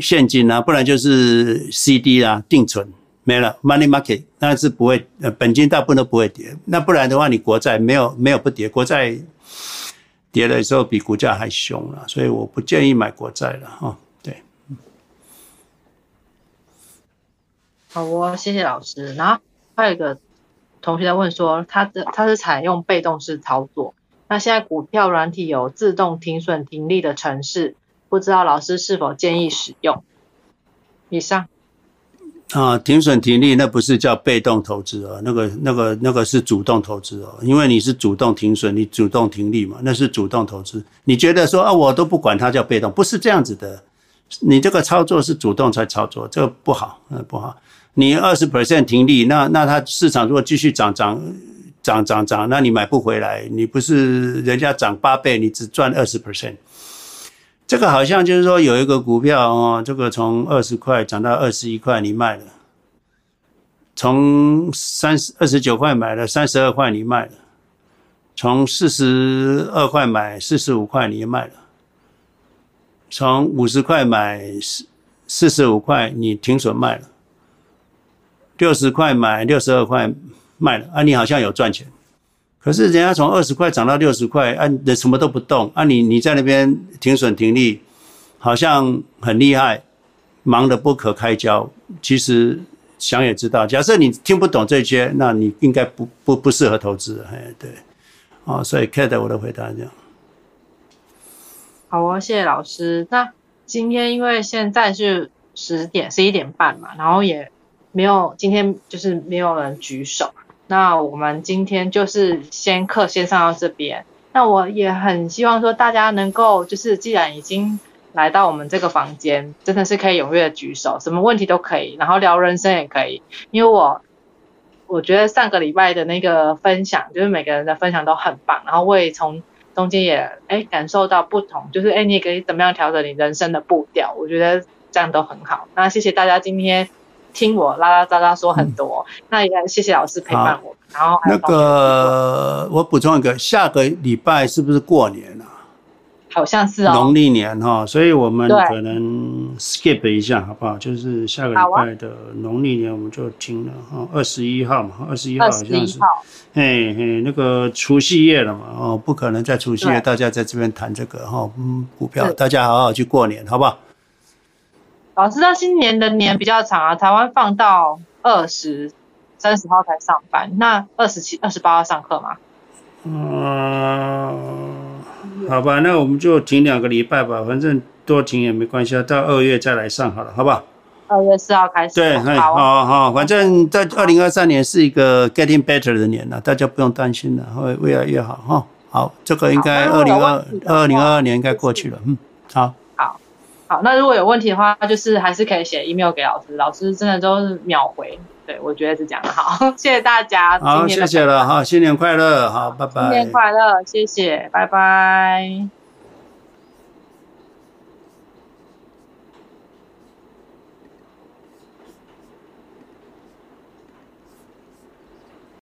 现金啊，不然就是 CD 啊，定存没了，Money Market 那是不会，呃，本金大部分都不会跌。那不然的话，你国债没有没有不跌，国债跌的时候比股价还凶了，所以我不建议买国债了哈。对，好哦，谢谢老师。然后还有一个。同学在问说，他的他是采用被动式操作，那现在股票软体有自动停损停利的程式，不知道老师是否建议使用？以上。啊，停损停利那不是叫被动投资哦，那个那个那个是主动投资哦，因为你是主动停损，你主动停利嘛，那是主动投资。你觉得说啊，我都不管它叫被动，不是这样子的。你这个操作是主动才操作，这个不好，嗯，不好。你二十 percent 停利，那那它市场如果继续涨涨涨涨涨，那你买不回来，你不是人家涨八倍，你只赚二十 percent。这个好像就是说有一个股票哦，这个从二十块涨到二十一块，你卖了；从三十二十九块买了，三十二块你卖了；从四十二块买，四十五块你也卖了；从五十块买四四十五块你停损卖了；六十块买六十二块卖了，啊，你好像有赚钱。可是人家从二十块涨到六十块，啊，人什么都不动，啊你，你在那边停损停利，好像很厉害，忙得不可开交。其实想也知道，假设你听不懂这些，那你应该不不不适合投资。哎，对，哦，所以 Kate 我的回答这样。好哦，谢谢老师。那今天因为现在是十点十一点半嘛，然后也没有今天就是没有人举手。那我们今天就是先课先上到这边。那我也很希望说大家能够就是既然已经来到我们这个房间，真的是可以踊跃举手，什么问题都可以，然后聊人生也可以。因为我我觉得上个礼拜的那个分享，就是每个人的分享都很棒，然后我也从中间也哎感受到不同，就是哎你也可以怎么样调整你人生的步调，我觉得这样都很好。那谢谢大家今天。听我拉拉杂杂说很多，嗯、那也谢谢老师陪伴我。然后那个我。补充一个，下个礼拜是不是过年啊？好像是哦，农历年哈，所以我们可能 skip 一下好不好？就是下个礼拜的农历年我们就停了哈，二十一号嘛，二十一号好像是，嘿嘿，那个除夕夜了嘛，哦，不可能在除夕夜大家在这边谈这个哈，嗯，股票，大家好好去过年，好不好？老师，他今年的年比较长啊，台湾放到二十三十号才上班，那二十七、二十八号上课吗？嗯，好吧，那我们就停两个礼拜吧，反正多停也没关系啊，到二月再来上好了，好不好？二月四号开始。对，好，好，好，反正在二零二三年是一个 getting better 的年了，大家不用担心了，会越来越好哈。好，这个应该二零二二零二二年应该过去了，嗯，好。好，那如果有问题的话，就是还是可以写 email 给老师，老师真的都是秒回。对，我觉得是这样的。好，谢谢大家。好，谢谢了。好，新年快乐。好，拜拜。新年快乐，谢谢，拜拜。